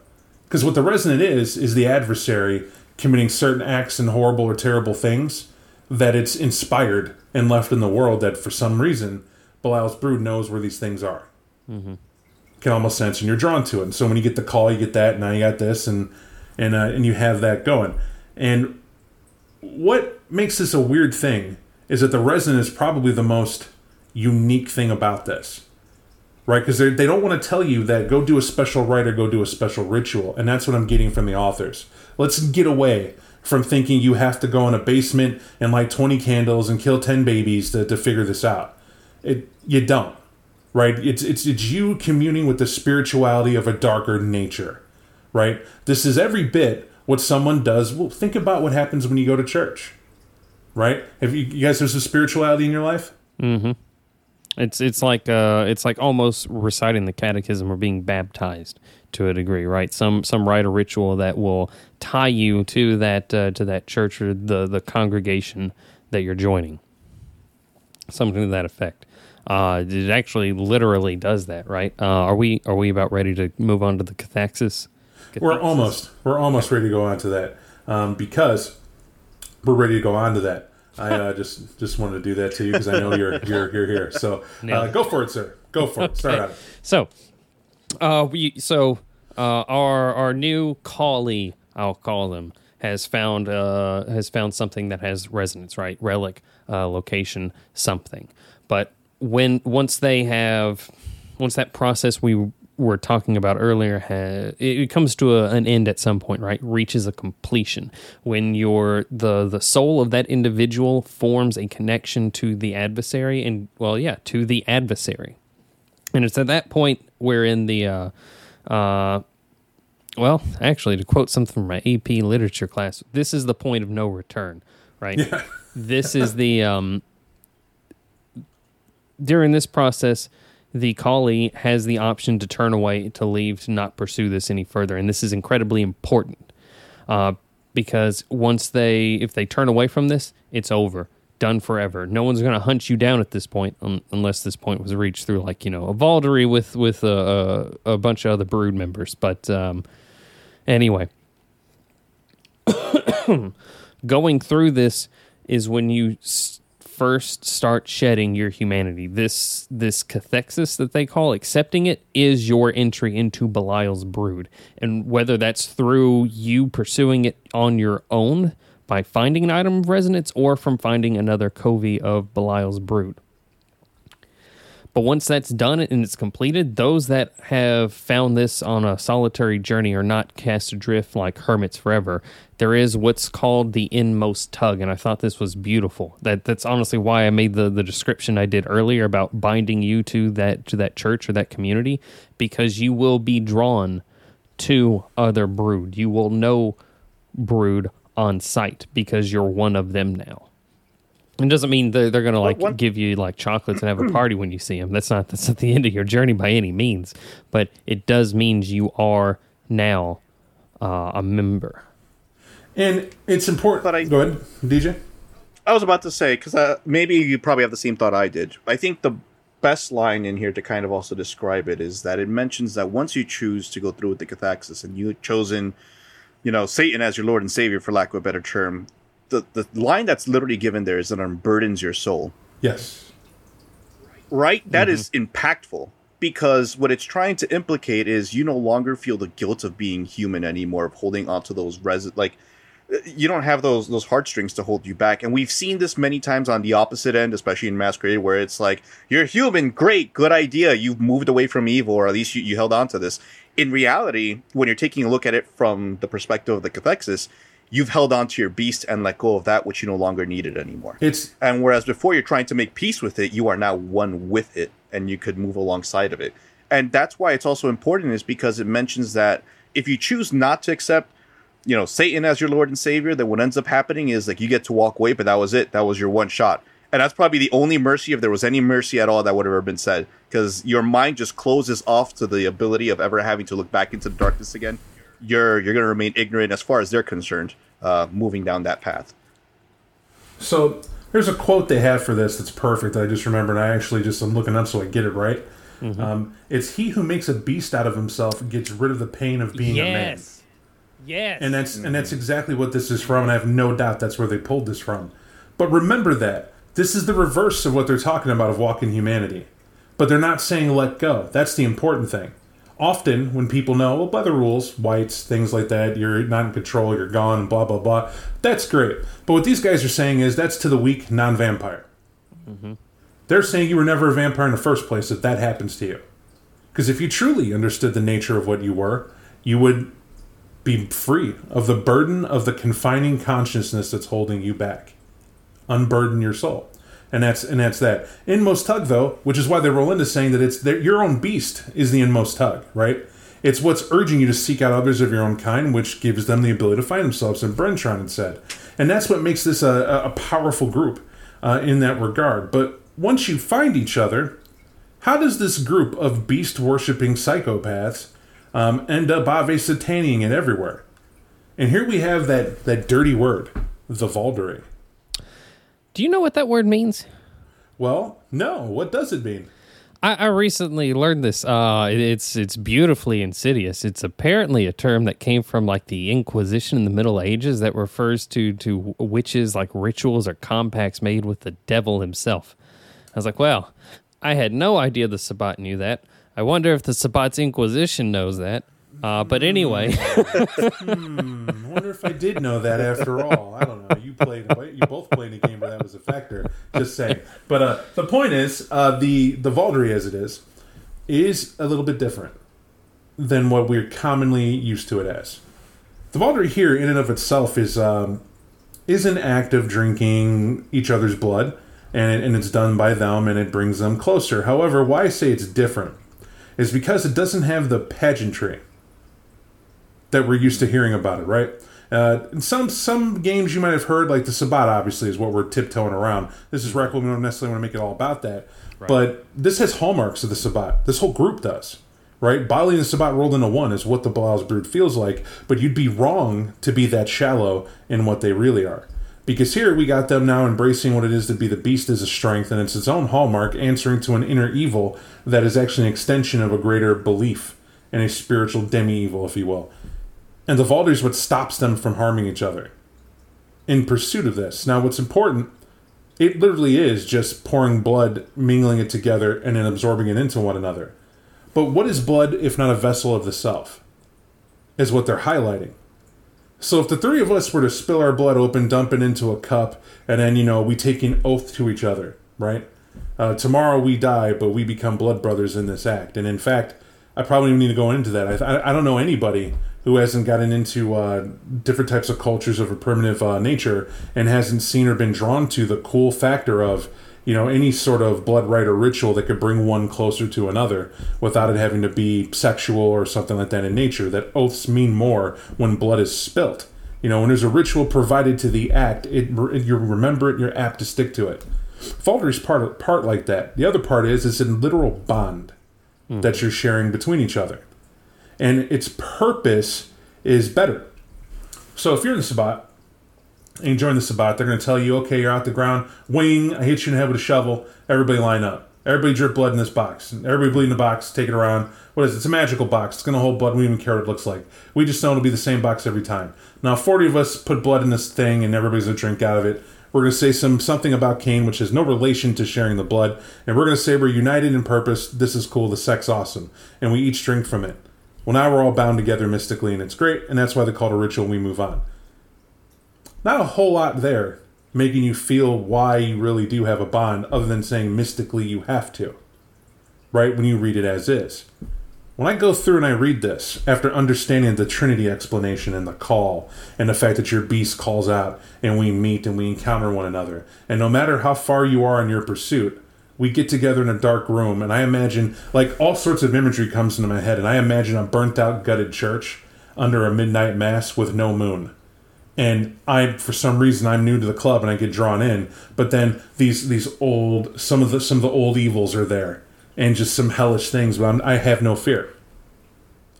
Because what the resonant is is the adversary committing certain acts and horrible or terrible things that it's inspired and left in the world that for some reason Belial's brood knows where these things are. Can almost sense, and you're drawn to it. And so when you get the call, you get that. And now you got this, and and uh, and you have that going. And what makes this a weird thing is that the resin is probably the most unique thing about this right? Because they don't want to tell you that go do a special rite or go do a special ritual and that's what i'm getting from the authors. Let's get away from thinking you have to go in a basement and light 20 candles and kill 10 babies to, to figure this out. It you don't right? It's, it's it's you communing with the spirituality of a darker nature right? This is every bit what someone does. Well think about what happens when you go to church right? Have you, you guys there's a spirituality in your life mm-hmm. It's it's like uh it's like almost reciting the catechism or being baptized to a degree, right? Some some rite or ritual that will tie you to that uh, to that church or the the congregation that you're joining. Something to that effect. Uh, it actually literally does that, right? Uh, are we are we about ready to move on to the cathexis? We're almost we're almost ready to go on to that um, because we're ready to go on to that. I uh, just just wanted to do that to you because I know you're you're you're here. So uh, go for it, sir. Go for it. Start Okay. it. So, uh, we so uh, our our new collie, I'll call them, has found uh has found something that has resonance, right? Relic, uh, location, something. But when once they have once that process we were talking about earlier ha it, comes to a, an end at some point right? Reaches a completion. When your the the soul of that individual forms a connection to the adversary and well yeah to the adversary. And it's at that point wherein the uh, uh, well actually to quote something from my ap literature class this is the point of no return right? This is the um during this process the Kali has the option to turn away, to leave, to not pursue this any further. And this is incredibly important uh, because once they, if they turn away from this, it's over, done forever. No one's going to hunt you down at this point, un- unless this point was reached through, like you know, a Vaulderie with with a, a, a bunch of other brood members. But um, anyway, going through this is when you s- first start shedding your humanity. This this cathexis that they call accepting it is your entry into Belial's brood, and whether that's through you pursuing it on your own by finding an item of resonance or from finding another covey of Belial's brood. But once that's done and it's completed, those that have found this on a solitary journey are not cast adrift like hermits forever. There is what's called the inmost tug, and I thought this was beautiful. That that's honestly why I made the, the description I did earlier about binding you to that to that church or that community, because you will be drawn to other brood. You will know brood on sight because you're one of them now. It doesn't mean they're, they're going to like one- give you like chocolates and have a party when you see them. That's not that's not the end of your journey by any means. But it does means you are now uh, a member. And it's important. But I- Go ahead, DJ. I was about to say because uh, maybe you probably have the same thought I did. I think the best line in here to kind of also describe it is that it mentions that once you choose to go through with the cathexis and you've chosen, you know, Satan as your Lord and Savior, for lack of a better term, the the line that's literally given there is that it unburdens your soul. Yes. right? That mm-hmm. is impactful because what it's trying to implicate is you no longer feel the guilt of being human anymore, of holding onto those res like you don't have those those heartstrings to hold you back. And we've seen this many times on the opposite end, especially in Masquerade, where it's like you're human, great, good idea, you've moved away from evil, or at least you, you held on to this. In reality, when you're taking a look at it from the perspective of the cathexis, you've held on to your beast and let go of that which you no longer needed anymore. It's And whereas before you're trying to make peace with it, you are now one with it and you could move alongside of it. And that's why it's also important is because it mentions that if you choose not to accept, you know, Satan as your Lord and Savior, then what ends up happening is like you get to walk away, but that was it. That was your one shot. And that's probably the only mercy, if there was any mercy at all, that would have ever been said. Because your mind just closes off to the ability of ever having to look back into the darkness again. You're you're gonna remain ignorant as far as they're concerned, uh, moving down that path. So there's a quote they have for this that's perfect. That I just remembered. I actually just I'm looking up so I get it right. Um, it's he who makes a beast out of himself gets rid of the pain of being a man. Yes. And that's and that's exactly what this is from, and I have no doubt that's where they pulled this from. But remember that this is the reverse of what they're talking about of walking humanity. But they're not saying let go. That's the important thing. Often, when people know, well, by the rules, whites, things like that, you're not in control, you're gone, blah blah blah. That's great. But what these guys are saying is that's to the weak, non-vampire. Mm-hmm. They're saying you were never a vampire in the first place if that happens to you. Because if you truly understood the nature of what you were, you would be free of the burden of the confining consciousness that's holding you back. Unburden your soul. And that's and that's that. Inmost tug though, which is why they roll into saying that it's their, your own beast is the inmost tug, right? It's what's urging you to seek out others of your own kind, which gives them the ability to find themselves. And Brentron had said, and that's what makes this a, a- a powerful group uh, in that regard. But once you find each other, how does this group of beast worshipping psychopaths um, end up ave sataning it everywhere? And here we have that, that dirty word, the Vaulderie. Do you know what that word means? Well, no. What does it mean? I, I recently learned this. Uh, it- it's it's beautifully insidious. It's apparently a term that came from like the Inquisition in the Middle Ages that refers to to witches like rituals or compacts made with the devil himself. I was like, well, I had no idea the Sabbat knew that. I wonder if the Sabbat's Inquisition knows that. Uh, but anyway, I wonder if I did know that after all. I don't know. You played, you both played a game where that was a factor. Just saying. But uh, the point is, uh, the the Vaulderie as it is, is a little bit different than what we're commonly used to it as. The Vaulderie here, in and of itself, is um, is an act of drinking each other's blood, and and it's done by them, and it brings them closer. However, why I say it's different is because it doesn't have the pageantry that we're used to hearing about it, right? Uh, in some some games you might have heard, like the Sabbat, obviously, is what we're tiptoeing around. This is Requiem. We don't necessarily want to make it all about that, But this has hallmarks of the Sabbat. This whole group does. Right? Baali and the Sabbat rolled into one is what the Baal's brood feels like, but you'd be wrong to be that shallow in what they really are. Because here we got them now embracing what it is to be the beast as a strength, and it's its own hallmark, answering to an inner evil that is actually an extension of a greater belief and a spiritual demi evil, if you will. And the Vaulder is what stops them from harming each other in pursuit of this. Now, what's important, it literally is just pouring blood, mingling it together, and then absorbing it into one another. But what is blood if not a vessel of the self? Is what they're highlighting. So if the three of us were to spill our blood open, dump it into a cup, and then, you know, we take an oath to each other, right? Uh, tomorrow we die, but we become blood brothers in this act. And in fact, I probably don't need to go into that. I, I don't know anybody who hasn't gotten into uh, different types of cultures of a primitive uh, nature and hasn't seen or been drawn to the cool factor of you know any sort of blood rite or ritual that could bring one closer to another without it having to be sexual or something like that in nature that oaths mean more when blood is spilt. You know when there's a ritual provided to the act it, you remember it you're apt to stick to it. Vaulderie's part part like that. The other part is it's a literal bond mm. that you're sharing between each other and its purpose is better. So if you're in the Sabbat and you join the Sabbat, they're going to tell you, okay, you're out the ground, wing, I hit you in the head with a shovel, everybody line up. Everybody drip blood in this box. Everybody bleed in the box, take it around. What is it? It's a magical box. It's going to hold blood. We don't even care what it looks like. We just know it'll be the same box every time. Now, 40 of us put blood in this thing, and everybody's going to drink out of it. We're going to say some something about Cain, which has no relation to sharing the blood, and we're going to say we're united in purpose. This is cool. The sex awesome, and we each drink from it. Well, now we're all bound together mystically, and it's great, and that's why they call it a ritual. We move on. Not a whole lot there making you feel why you really do have a bond, other than saying mystically you have to, right? When you read it as is. When I go through and I read this, after understanding the Trinity explanation and the call, and the fact that your beast calls out, and we meet and we encounter one another, and no matter how far you are in your pursuit, we get together in a dark room and i imagine like all sorts of imagery comes into my head and i imagine a burnt out gutted church under a midnight mass with no moon. And i for some reason i'm new to the club and i get drawn in but then these these old some of the some of the old evils are there and just some hellish things but I'm, i have no fear.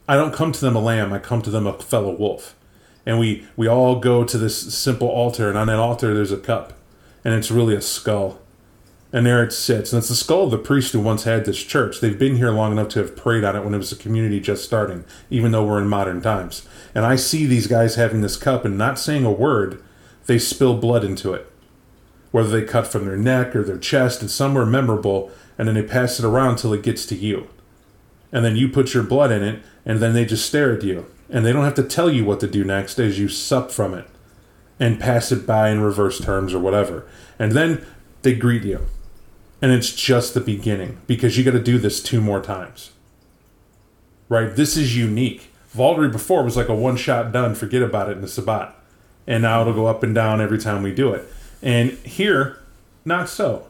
I don't come to them a lamb i come to them a fellow wolf. And we we all go to this simple altar and on that altar there's a cup and it's really a skull and there it sits. And it's the skull of the priest who once had this church. They've been here long enough to have prayed on it when it was a community just starting, even though we're in modern times. And I see these guys having this cup and not saying a word, they spill blood into it. Whether they cut from their neck or their chest, it's somewhere memorable, and then they pass it around till it gets to you. And then you put your blood in it, and then they just stare at you. And they don't have to tell you what to do next as you sup from it and pass it by in reverse terms or whatever. And then they greet you and it's just the beginning because you got to do this two more times. Right? This is unique. Vaulderie before was like a one shot done, forget about it in the Sabbat. And now it'll go up and down every time we do it. And here, not so.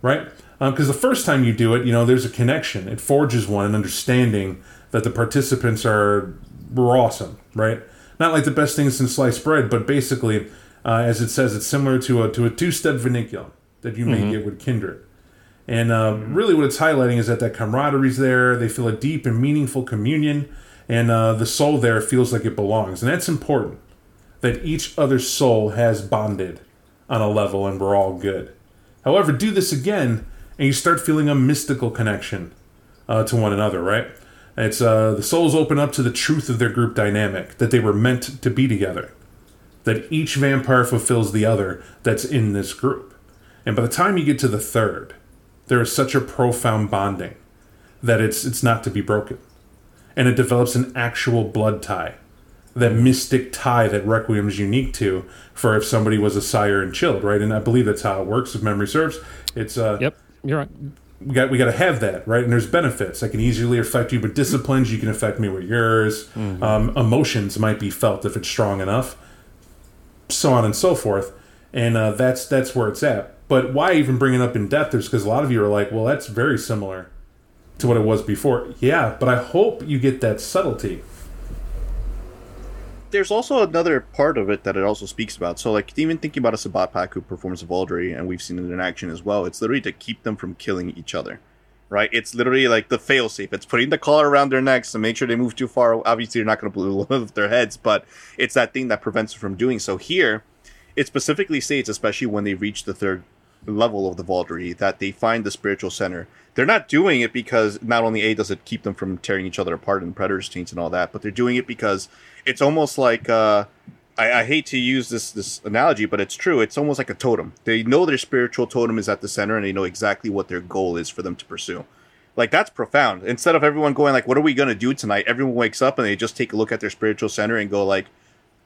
Right? Because um, the first time you do it, you know, there's a connection. It forges one, an understanding that the participants are were awesome, right? Not like the best things in sliced bread, but basically, uh, as it says, it's similar to a to a two step vinculum that you may mm-hmm. get with kindred. And uh, really, what it's highlighting is that that camaraderie's there. They feel a deep and meaningful communion, and uh, the soul there feels like it belongs. And that's important that each other's soul has bonded on a level, and we're all good. However, do this again, and you start feeling a mystical connection uh, to one another, right? It's uh, the souls open up to the truth of their group dynamic, that they were meant to be together, that each vampire fulfills the other that's in this group. And by the time you get to the third, there is such a profound bonding that it's it's not to be broken. And it develops an actual blood tie. That mystic tie that Requiem is unique to for if somebody was a sire and chilled, right? And I believe that's how it works if memory serves. It's uh Yep, you're right. We got we got to have that, right? And there's benefits. I can easily affect you, but disciplines you can affect me with yours. Mm-hmm. Um, emotions might be felt if it's strong enough, so on and so forth. And uh, that's that's where it's at but why even bring it up in depth is because a lot of you are like, well, that's very similar to what it was before. Yeah, but I hope you get that subtlety. there's also another part of it that it also speaks about. So, like, even thinking about a Sabbat pack who performs Vaulderie, and we've seen it in action as well, it's literally to keep them from killing each other, right? It's literally like the failsafe. It's putting the collar around their necks to make sure they move too far. Obviously, you're not going to blow one of their heads, but it's that thing that prevents them from doing so. Here, it specifically states, especially when they reach the third level of the Vaulderie, that they find the spiritual center. They're not doing it because not only A, does it keep them from tearing each other apart and predators chains and all that, but they're doing it because it's almost like uh, I, I, hate to use this this analogy, but it's true. It's almost like a totem. They know their spiritual totem is at the center, and they know exactly what their goal is for them to pursue. Like that's profound. Instead of everyone going like, "What are we gonna do tonight?" Everyone wakes up and they just take a look at their spiritual center and go like,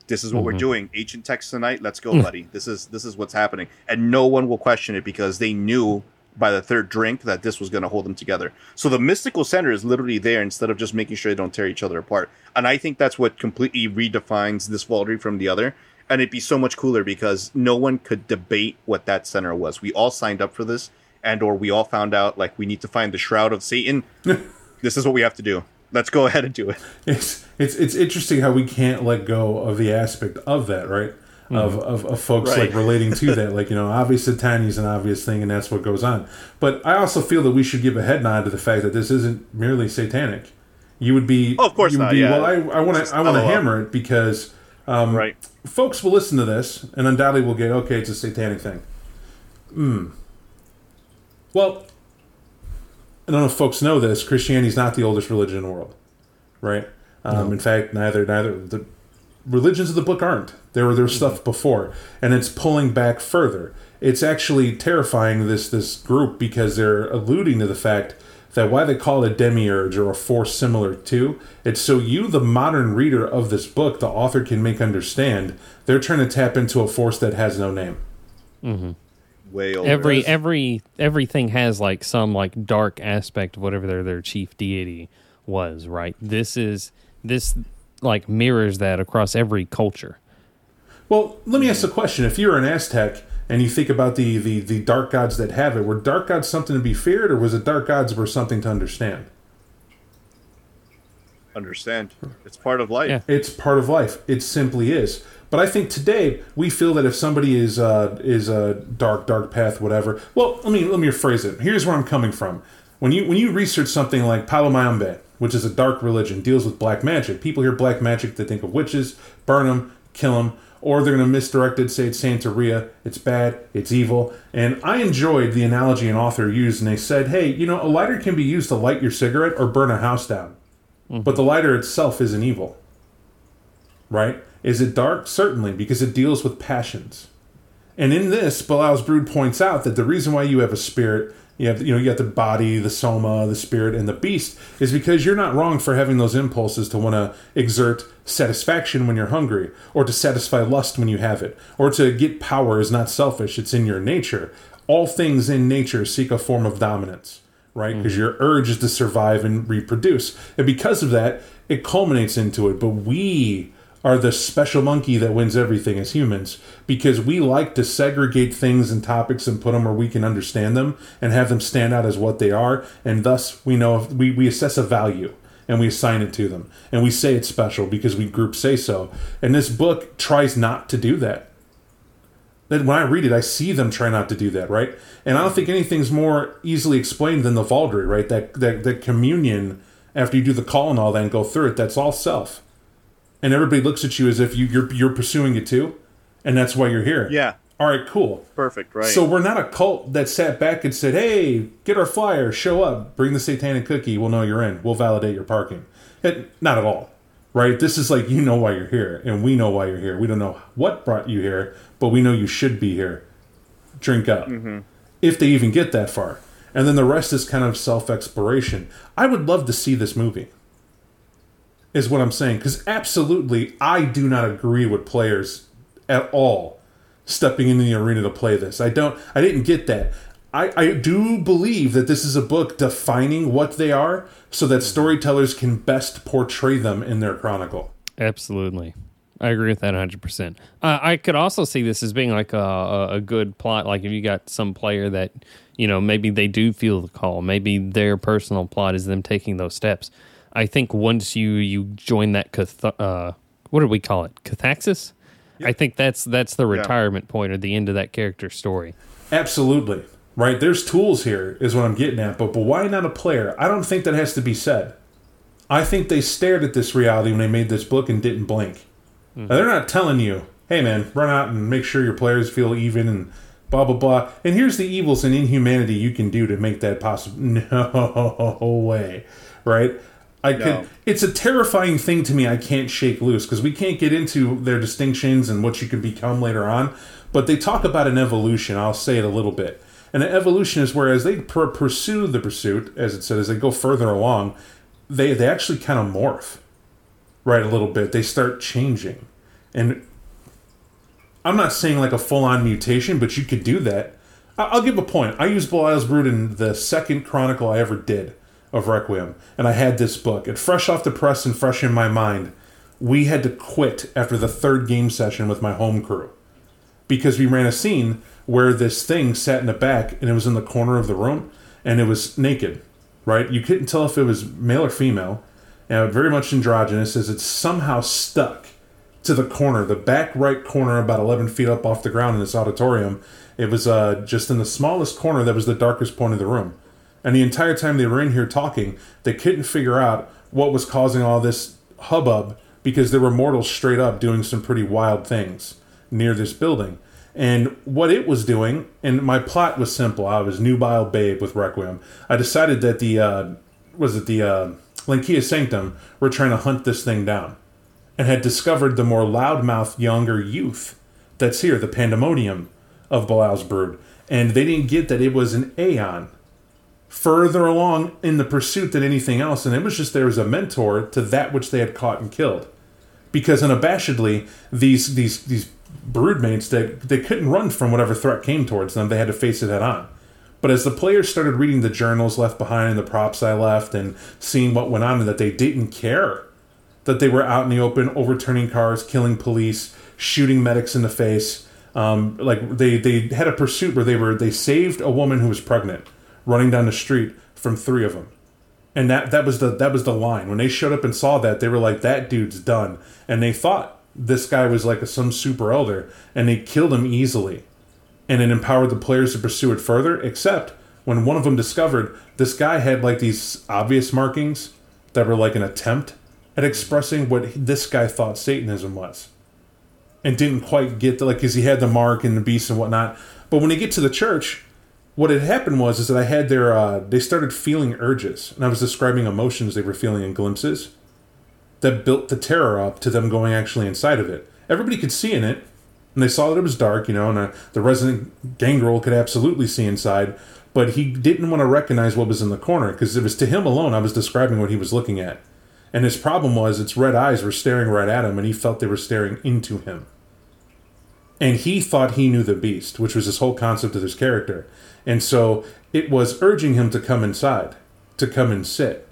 "This is what mm-hmm. we're doing. Ancient text tonight. Let's go, buddy. This is this is what's happening." And no one will question it because they knew by the third drink that this was going to hold them together. So the mystical center is literally there instead of just making sure they don't tear each other apart. And I think that's what completely redefines this Vaulderie from the other. And it'd be so much cooler because no one could debate what that center was. We all signed up for this, and or we all found out like we need to find the shroud of Satan. this is what we have to do. Let's go ahead and do it. It's it's it's interesting how we can't let go of the aspect of that, right? mm-hmm. of, of, of, folks right. like relating to that. Like, you know, obviously Tiny is an obvious thing and that's what goes on. But I also feel that we should give a head nod to the fact that this isn't merely satanic. You would be, oh, of course you would not, be, yeah. well, I want to, I want to hammer it because, um, right. folks will listen to this and undoubtedly will get, okay, it's a satanic thing. Hmm. Well, I don't know if folks know this. Christianity is not the oldest religion in the world, right? Um, no. In fact, neither neither the religions of the book aren't. There were there's stuff before, and it's pulling back further. It's actually terrifying this this group because they're alluding to the fact that why they call it a demiurge or a force similar to it's so you the modern reader of this book the author can make understand they're trying to tap into a force that has no name mm-hmm. Way over every every everything has like some like dark aspect of whatever their their chief deity was right this is this like mirrors that across every culture well, let me ask a question. If you're an Aztec and you think about the, the, the dark gods that have it, were dark gods something to be feared, or was it dark gods were something to understand? Understand. It's part of life. Yeah. It's part of life. It simply is. But I think today we feel that if somebody is uh, is a dark dark path, whatever. Well, let me let me rephrase it. Here's where I'm coming from. When you when you research something like Palo Mayombe, which is a dark religion, deals with black magic. People hear black magic, they think of witches, burn them, kill them or they're going to misdirect it, say it's Santeria, it's bad, it's evil. And I enjoyed the analogy an author used, and they said, hey, you know, a lighter can be used to light your cigarette or burn a house down, mm-hmm. but the lighter itself isn't evil. Right? Is it dark? Certainly, because it deals with passions. And in this, Belial's Brood points out that the reason why you have a spirit you have you know you got the body the soma the spirit and the beast is because you're not wrong for having those impulses to want to exert satisfaction when you're hungry or to satisfy lust when you have it or to get power is not selfish it's in your nature all things in nature seek a form of dominance right because mm-hmm. your urge is to survive and reproduce and because of that it culminates into it but we are the special monkey that wins everything as humans because we like to segregate things and topics and put them where we can understand them and have them stand out as what they are and thus we know we, we assess a value and we assign it to them. And we say it's special because we group say so. And this book tries not to do that. Then when i read it i see them try not to do that right? And i don't think anything's more easily explained than the Vaulderie right? That that, that communion after you do the call and all that and go through it that's all self and everybody looks at you as if you, you're you're pursuing it too, and that's why you're here. Yeah. All right, cool. Perfect, right. So we're not a cult that sat back and said, "Hey, get our flyer, show up, bring the satanic cookie, we'll know you're in. We'll validate your parking." It, not at all. Right? This is like you know why you're here and we know why you're here. We don't know what brought you here, but we know you should be here. Drink up. Mm-hmm. If they even get that far. And then the rest is kind of self-exploration. I would love to see this movie is what I'm saying. Because absolutely, I do not agree with players at all stepping into the arena to play this. I don't. I didn't get that. I, I do believe that this is a book defining what they are, so that storytellers can best portray them in their chronicle. Absolutely. I agree with that 100%. Uh, I could also see this as being like a, a, good plot. Like if you got some player that, you know, maybe they do feel the call. Maybe their personal plot is them taking those steps. I think once you you join that uh, what did we call it? Cathexis. I think that's that's the retirement point or the end of that character story. Absolutely. Right? There's tools here, is what I'm getting at. But, but why not a player? I don't think that has to be said. I think they stared at this reality when they made this book and didn't blink. Now, they're not telling you, hey man, run out and make sure your players feel even and blah blah blah. And here's the evils and inhumanity you can do to make that possible. No way, right? I No. could. It's a terrifying thing to me. I can't shake loose because we can't get into their distinctions and what you can become later on. But they talk about an evolution. I'll say it a little bit. And an evolution is where as they pr- pursue the pursuit, as it said, as they go further along, they they actually kind of morph, right? A little bit. They start changing, and I'm not saying like a full on mutation, but you could do that. I- I'll give a point. I used Belial's Brood in the second chronicle I ever did of Requiem, and I had this book. And fresh off the press and fresh in my mind, we had to quit after the third game session with my home crew because we ran a scene where this thing sat in the back and it was in the corner of the room and it was naked, right? You couldn't tell if it was male or female, and very much androgynous as it's somehow stuck to the corner, the back right corner, about 11 feet up off the ground in this auditorium. It was uh, just in the smallest corner that was the darkest point of the room. And the entire time they were in here talking, they couldn't figure out what was causing all this hubbub because there were mortals straight up doing some pretty wild things near this building. And what it was doing, and my plot was simple. I was nubile babe with Requiem. I decided that the uh, was it the uh, Lancea Sanctum were trying to hunt this thing down, and had discovered the more loudmouth younger youth that's here, the pandemonium of Belial's brood, and they didn't get that it was an Aeon further along in the pursuit than anything else, and it was just there as a mentor to that which they had caught and killed. Because unabashedly, these these these broodmates that they couldn't run from whatever threat came towards them, they had to face it head on. But as the players started reading the journals left behind and the props I left and seeing what went on, and that they didn't care that they were out in the open, overturning cars, killing police, shooting medics in the face. Um, like they they had a pursuit where they were they saved a woman who was pregnant, running down the street from three of them, and that that was the that was the line. When they showed up and saw that, they were like, "That dude's done," and they thought this guy was like a, some super elder, and they killed him easily, and it empowered the players to pursue it further. Except when one of them discovered this guy had like these obvious markings that were like an attempt at expressing what this guy thought Satanism was, and didn't quite get the like because he had the mark and the beast and whatnot. But when they get to the church, what had happened was is that I had their uh, they started feeling urges, and I was describing emotions they were feeling in glimpses that built the terror up to them going actually inside of it. Everybody could see in it, and they saw that it was dark, you know, and uh, the resident gangrel could absolutely see inside, but he didn't want to recognize what was in the corner because it was to him alone I was describing what he was looking at. And his problem was its red eyes were staring right at him, and he felt they were staring into him. And he thought he knew the beast, which was his whole concept of his character. And so it was urging him to come inside, to come and sit.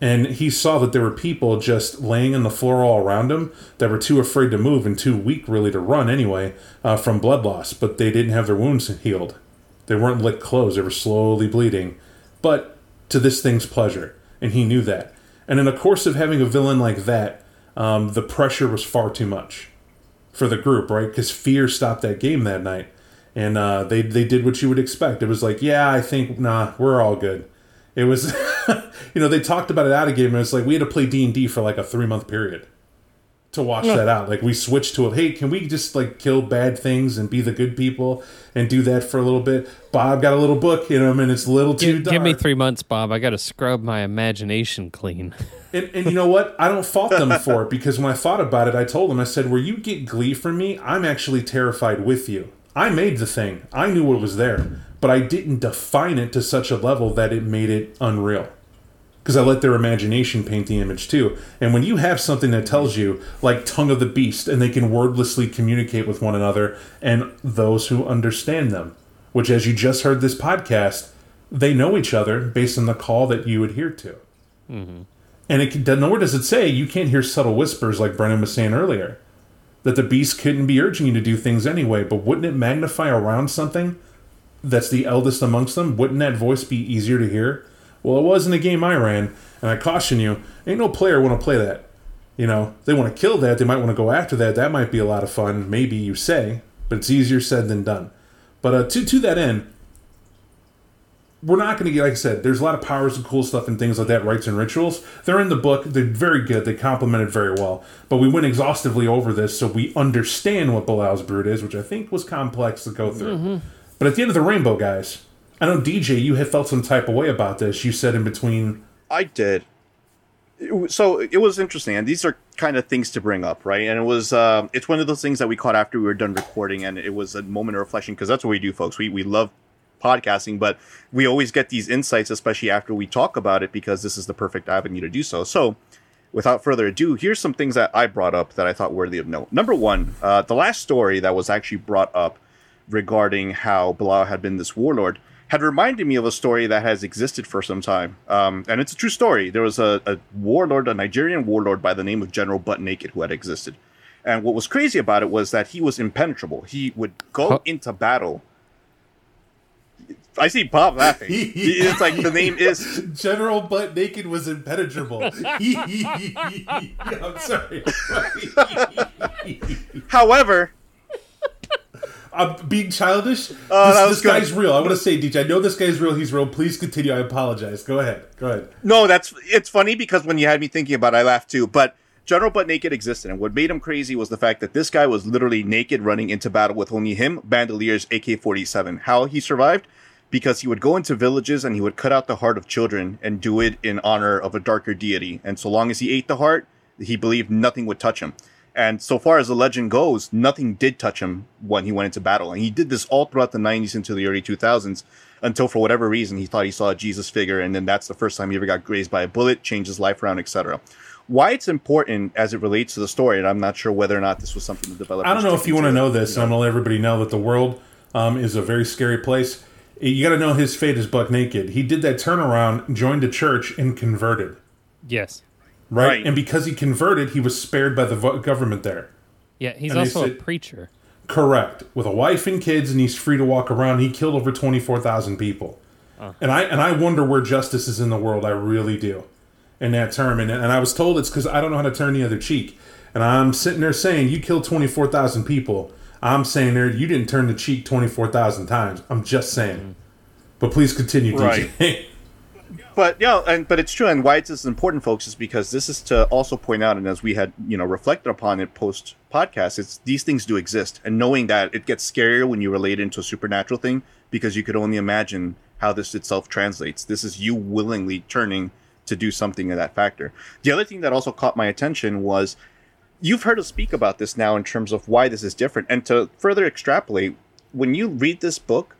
And he saw that there were people just laying on the floor all around him that were too afraid to move and too weak, really, to run anyway uh, from blood loss, but they didn't have their wounds healed. They weren't licked closed, they were slowly bleeding. But to this thing's pleasure, and he knew that. And in the course of having a villain like that, um, the pressure was far too much for the group, right? Because fear stopped that game that night, and uh, they they did what you would expect. It was like, yeah, I think nah, we're all good. It was, you know, they talked about it out of game, and it's like we had to play D and D for like a three month period to watch that out. Like we switched to it. Hey, can we just like kill bad things and be the good people and do that for a little bit? Bob got a little book in him, and it's a little too Give, dark. give me three months, Bob. I got to scrub my imagination clean. And, and you know what? I don't fault them for it because when I thought about it, I told them, I said, where you get glee from me, I'm actually terrified with you. I made the thing, I knew what was there, but I didn't define it to such a level that it made it unreal. Because I let their imagination paint the image too. And when you have something that tells you, like Tongue of the Beast, and they can wordlessly communicate with one another and those who understand them, which, as you just heard this podcast, they know each other based on the call that you adhere to. Mm-hmm. And it can, nowhere does it say you can't hear subtle whispers like Brennan was saying earlier. That the beast couldn't be urging you to do things anyway, but wouldn't it magnify around something that's the eldest amongst them? Wouldn't that voice be easier to hear? Well, it was in the game I ran, and I caution you, ain't no player want to play that. you know, they want to kill that. They might want to go after that. That might be a lot of fun. Maybe you say, but it's easier said than done. But uh, to to that end, we're not going to get like I said. There's a lot of powers and cool stuff and things like that. Rites and rituals. They're in the book. They're very good. They complement it very well. But we went exhaustively over this, so we understand what Belial's brood is, which I think was complex to go through. But at the end of the rainbow, guys, I know DJ, you had felt some type of way about this. You said in between. I did. So it was interesting, and these are kind of things to bring up, right? And it was, uh, it's one of those things that we caught after we were done recording, and it was a moment of reflection because that's what we do, folks. We we love podcasting, but we always get these insights, especially after we talk about it, because this is the perfect avenue to do so. So, without further ado, here's some things that I brought up that I thought worthy of note. Number one, uh, the last story that was actually brought up regarding how Belial had been this warlord had reminded me of a story that has existed for some time. Um, and it's a true story. There was a, a warlord, a Nigerian warlord by the name of General Butt Naked who had existed. And what was crazy about it was that he was impenetrable. He would go Huh. into battle. I see Bob laughing. it's like the name is General Butt Naked was impenetrable. I'm sorry. However, I'm being childish. Oh, this this guy's real. I want to say, DJ, I know this guy's real. He's real. Please continue. I apologize. Go ahead. Go ahead. No, that's it's funny because when you had me thinking about it, I laughed too. But General Butt Naked existed, and what made him crazy was the fact that this guy was literally naked running into battle with only him, Bandoliers, AK 47. How he survived? Because he would go into villages and he would cut out the heart of children and do it in honor of a darker deity. And so long as he ate the heart, he believed nothing would touch him. And so far as the legend goes, nothing did touch him when he went into battle. And he did this all throughout the 90s into the early 2000s until for whatever reason he thought he saw a Jesus figure. And then that's the first time he ever got grazed by a bullet, changed his life around, etc. Why it's important as it relates to the story, and I'm not sure whether or not this was something the developer. I don't know if you want to know this. and I'm gonna let everybody know that the world um, is a very scary place. You got to know his fate is buck naked. He did that turnaround, joined a church, and converted. Yes. Right? Right. and because he converted, he was spared by the vo- government there. Yeah, he's And also a preacher. Correct. With a wife and kids, and he's free to walk around. He killed over twenty four thousand people, and I and I wonder where justice is in the world. I really do, in that term. And and I was told it's because I don't know how to turn the other cheek. And I'm sitting there saying, you killed twenty four thousand people. I'm saying there, you didn't turn the cheek twenty four thousand times. I'm just saying. Mm-hmm. But please continue, Right. DJ. But yeah, and but it's true. And why it's important, folks, is because this is to also point out, and as we had you know reflected upon it post podcast, it's these things do exist, and knowing that it gets scarier when you relate it into a supernatural thing because you could only imagine how this itself translates. This is you willingly turning to do something of that factor. The other thing that also caught my attention was you've heard us speak about this now in terms of why this is different, and to further extrapolate, when you read this book,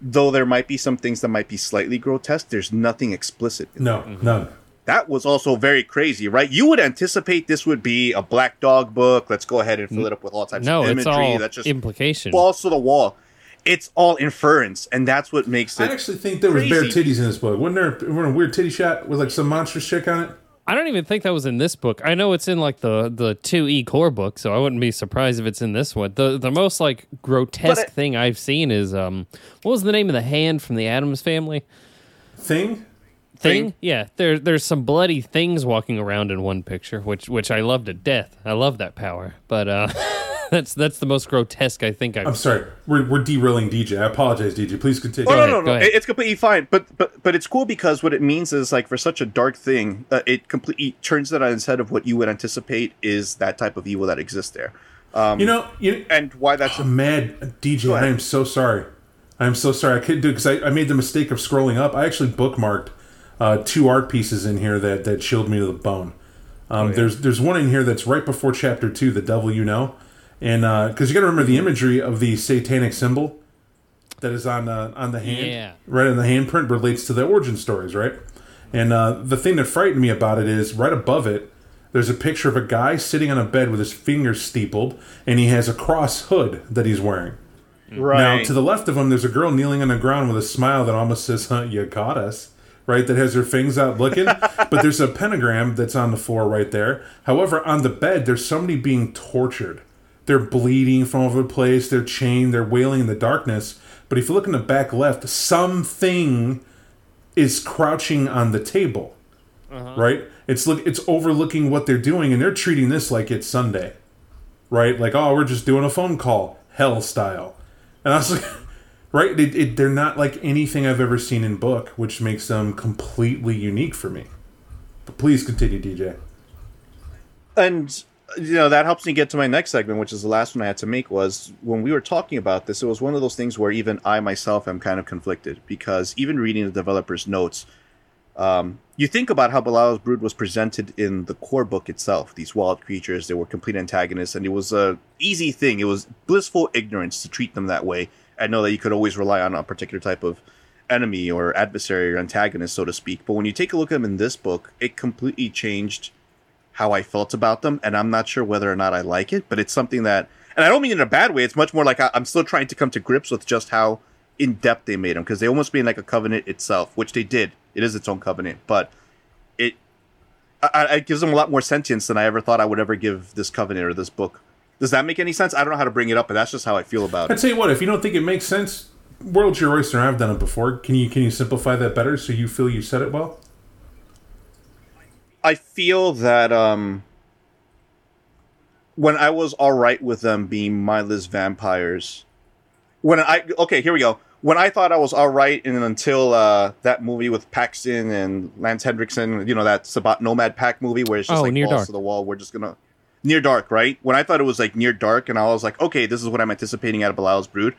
though there might be some things that might be slightly grotesque, there's nothing explicit. in No, mm-hmm. none. that was also very crazy, right? You would anticipate this would be a black dog book. Let's go ahead and fill it up with all types No, of it's imagery. all That's just implication. balls to the wall. It's all inference, and that's what makes it. I actually think there was bare titties in this book. Wasn't there, wasn't there a weird titty shot with like some monstrous chick on it? I don't even think that was in this book. I know it's in like the the two E core book, so I wouldn't be surprised if it's in this one. The the most like grotesque But I- thing I've seen is um what was the name of the hand from the Addams family? Thing? Thing? Thing? Yeah, there there's some bloody things walking around in one picture, which which I love to death. I love that power, but uh, that's that's the most grotesque I think I've. I'm sorry. We're, we're derailing DJ. I apologize, DJ. Please continue. Oh no, ahead, no, go no! It's completely fine, but but but it's cool because what it means is like for such a dark thing, uh, it completely turns it on its head of what you would anticipate is that type of evil that exists there, You know, you, and why that's I'm mad, DJ. I am so sorry. I am so sorry. I couldn't do it because I, I made the mistake of scrolling up. I actually bookmarked uh, two art pieces in here that that chilled me to the bone. Um, There's there's one in here that's right before chapter two, the devil you know, and because you got to remember the imagery of the satanic symbol that is on uh, on the hand, Yeah. right in the handprint relates to the origin stories, right? And uh, the thing that frightened me about it is right above it, there's a picture of a guy sitting on a bed with his fingers steepled, and he has a cross hood that he's wearing. right. Now, to the left of him, there's a girl kneeling on the ground with a smile that almost says, huh, You caught us. Right? That has her fangs out looking. but there's a pentagram that's on the floor right there. However, on the bed, there's somebody being tortured. They're bleeding from over the place. They're chained. They're wailing in the darkness. But if you look in the back left, something is crouching on the table. Uh-huh. Right? It's look it's overlooking what they're doing and they're treating this like it's Sunday. Right? Like, oh, we're just doing a phone call, hell style. And I was like right, it, it, they're not like anything I've ever seen in book, which makes them completely unique for me. But please continue, DJ. and you know that helps me get to my next segment which is the last one i had to make was when we were talking about this it was one of those things where even i myself am kind of conflicted because even reading the developer's notes um, you think about how Belial's Brood was presented in the core book itself. These wild creatures, they were complete antagonists, and it was a easy thing. It was blissful ignorance to treat them that way. I know that you could always rely on a particular type of enemy or adversary or antagonist, so to speak. But when you take a look at them in this book, it completely changed how I felt about them, and I'm not sure whether or not I like it. But it's something that, and I don't mean in a bad way. It's much more like I, I'm still trying to come to grips with just how in depth they made them because they almost made like a covenant itself, which they did. It is its own covenant, but it I, it gives them a lot more sentience than I ever thought I would ever give this covenant or this book. Does that make any sense? I don't know how to bring it up, but that's just how I feel about it. I'd say what, if you don't think it makes sense, World's your oyster. I've done it before. Can you can you simplify that better so you feel you said it well? I feel that um when I was all right with them being mindless vampires, when I okay, here we go. When I thought I was all right, and until uh, that movie with Paxton and Lance Henriksen, you know, that about Nomad Pack movie where it's just Oh, like Near Dark. to the wall. We're just gonna near dark, right? When I thought it was like near dark, and I was like, okay, this is what I'm anticipating out of Belial's Brood.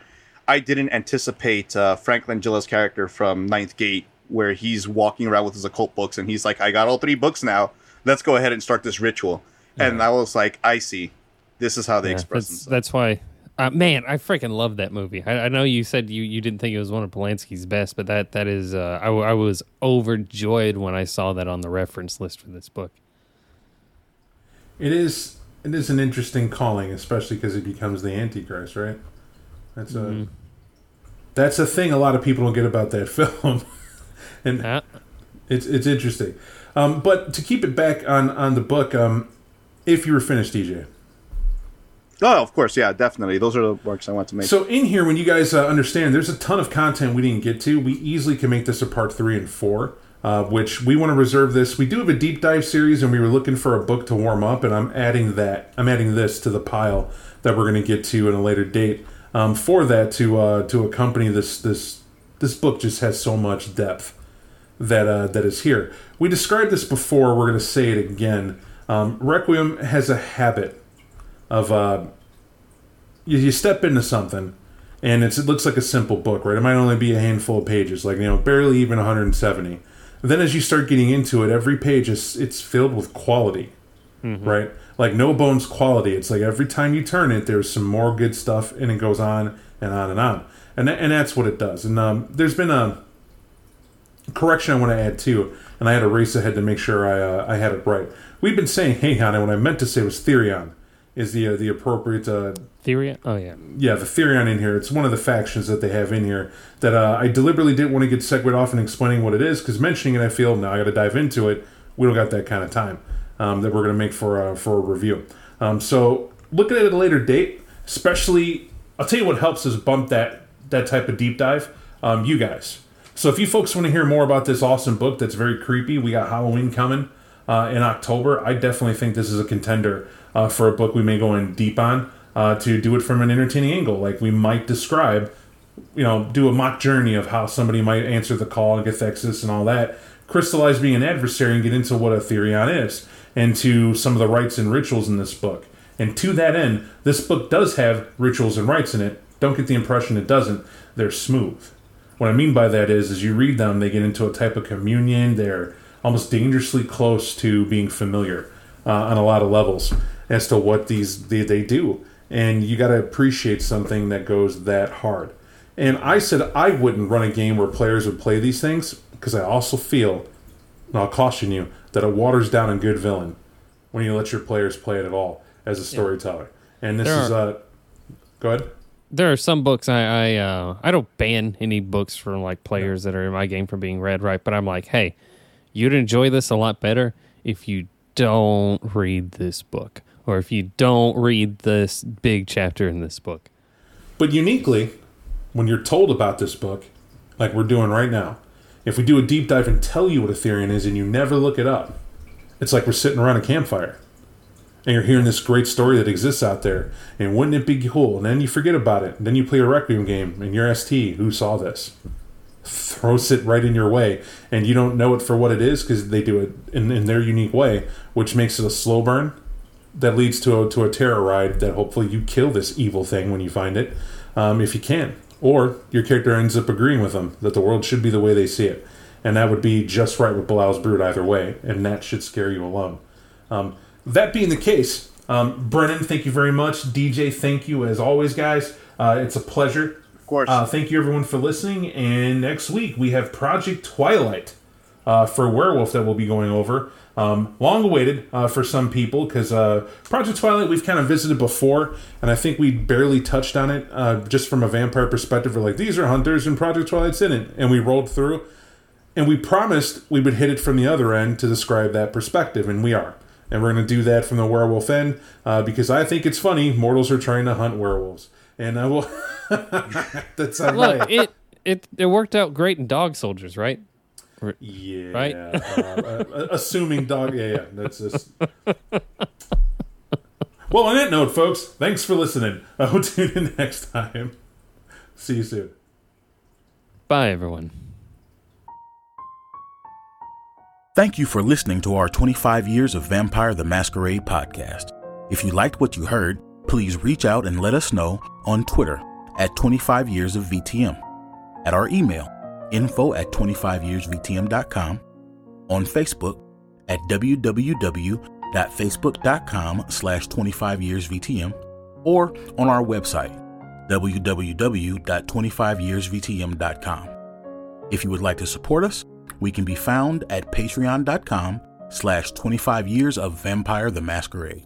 I didn't anticipate uh, Frank Langella's character from Ninth Gate, where he's walking around with his occult books, and he's like, I got all three books now. Let's go ahead and start this ritual. And I was like, I see. This is how they Yeah, express that's, themselves. that's why, uh, man, I freaking love that movie. I, I know you said you, you didn't think it was one of Polanski's best, but that that is, uh, I, w- I was overjoyed when I saw that on the reference list for this book. It is it is an interesting calling, especially because he becomes the Antichrist, right? That's a that's a thing a lot of people don't get about that film, and Uh, it's it's interesting. Um, but to keep it back on on the book, um, if you were finished, DJ. oh, of course, yeah, definitely. Those are the works I want to make. So in here, when you guys uh, understand, there's a ton of content we didn't get to. We easily can make this a part three and four, uh, which we want to reserve this. We do have a deep dive series, and we were looking for a book to warm up, and I'm adding that. I'm adding this to the pile that we're going to get to in a later date. Um, for that to uh, to accompany this this this book just has so much depth that uh, that is here. We described this before. We're going to say it again. Um, Requiem has a habit of uh, you, you step into something and it's, it looks like a simple book, right? It might only be a handful of pages, like you know, barely even 170. Then as you start getting into it, every page is it's filled with quality, right? Like no bones quality. It's like every time you turn it, there's some more good stuff, and it goes on and on and on, and and that's what it does. And um, there's been a correction I want to add too, and I had to race ahead to make sure I uh, I had it right. We've been saying Heian, and what I meant to say was Therion is the uh, the appropriate uh, Theory? Oh, yeah. yeah, the Therion in here. It's one of the factions that they have in here that uh, I deliberately didn't want to get segued off and explaining what it is because mentioning it, I feel now I got to dive into it. We don't got that kind of time um, that we're going to make for uh, for a review. Um, so looking at it at a later date. Especially, I'll tell you what helps is bump that that type of deep dive. Um, you guys. So if you folks want to hear more about this awesome book that's very creepy, we got Halloween coming uh, in October. I definitely think this is a contender uh, for a book we may go in deep on uh, to do it from an entertaining angle. Like we might describe, you know, do a mock journey of how somebody might answer the call and Cathexis and all that, crystallize being an adversary and get into what a Therion is, and to some of the rites and rituals in this book. And to that end, this book does have rituals and rites in it. Don't get the impression it doesn't. They're smooth. What I mean by that is, as you read them, they get into a type of communion. They're almost dangerously close to being familiar uh, on a lot of levels as to what these they, they do. And you got to appreciate something that goes that hard. And I said I wouldn't run a game where players would play these things because I also feel, and I'll caution you, that it waters down a good villain when you let your players play it at all as a storyteller. And this There is are- uh, go ahead. There are some books I I, uh, I don't ban any books from like players that are in my game from being read, right? But I'm like, hey, you'd enjoy this a lot better if you don't read this book or if you don't read this big chapter in this book. But uniquely, when you're told about this book, like we're doing right now, if we do a deep dive and tell you what a Therion is and you never look it up, It's like we're sitting around a campfire and you're hearing this great story that exists out there. And wouldn't it be cool? And then you forget about it. And then you play a Requiem game and your ST, who saw this? Throws it right in your way. And you don't know it for what it is because they do it in, in their unique way, which makes it a slow burn that leads to a, to a terror ride that hopefully you kill this evil thing when you find it, um, if you can. Or your character ends up agreeing with them that the world should be the way they see it. And that would be just right with Belial's Brood either way. And that should scare you alone. Um, that being the case, um, Brennan, thank you very much. DJ, thank you as always, guys. Uh, it's a pleasure. Of course. Uh, thank you everyone for listening. And next week we have Project Twilight uh, for Werewolf that we'll be going over. Um, long awaited uh, for some people because uh, Project Twilight we've kind of visited before, and I think we barely touched on it uh, just from a vampire perspective. We're like, these are hunters, and Project Twilight's in it, and we rolled through, and we promised we would hit it from the other end to describe that perspective, and we are. And we're going to do that from the werewolf end uh, because I think it's funny. Mortals are trying to hunt werewolves, and I will. That's. Look, it it it worked out great in Dog Soldiers, right? Yeah. Right? uh, uh, assuming dog. Yeah, yeah. That's just. Well, on that note, folks, thanks for listening. I will tune in next time. See you soon. Bye, everyone. Thank you for listening to our 25 Years of Vampire the Masquerade podcast. If you liked what you heard, please reach out and let us know on Twitter at 25 Years of VTM, at our email, info at 25yearsvtm.com, on Facebook at www.facebook.com slash 25yearsvtm, or on our website, www.25yearsvtm.com. If you would like to support us, we can be found at patreon.com slash 25 years of vampire the masquerade.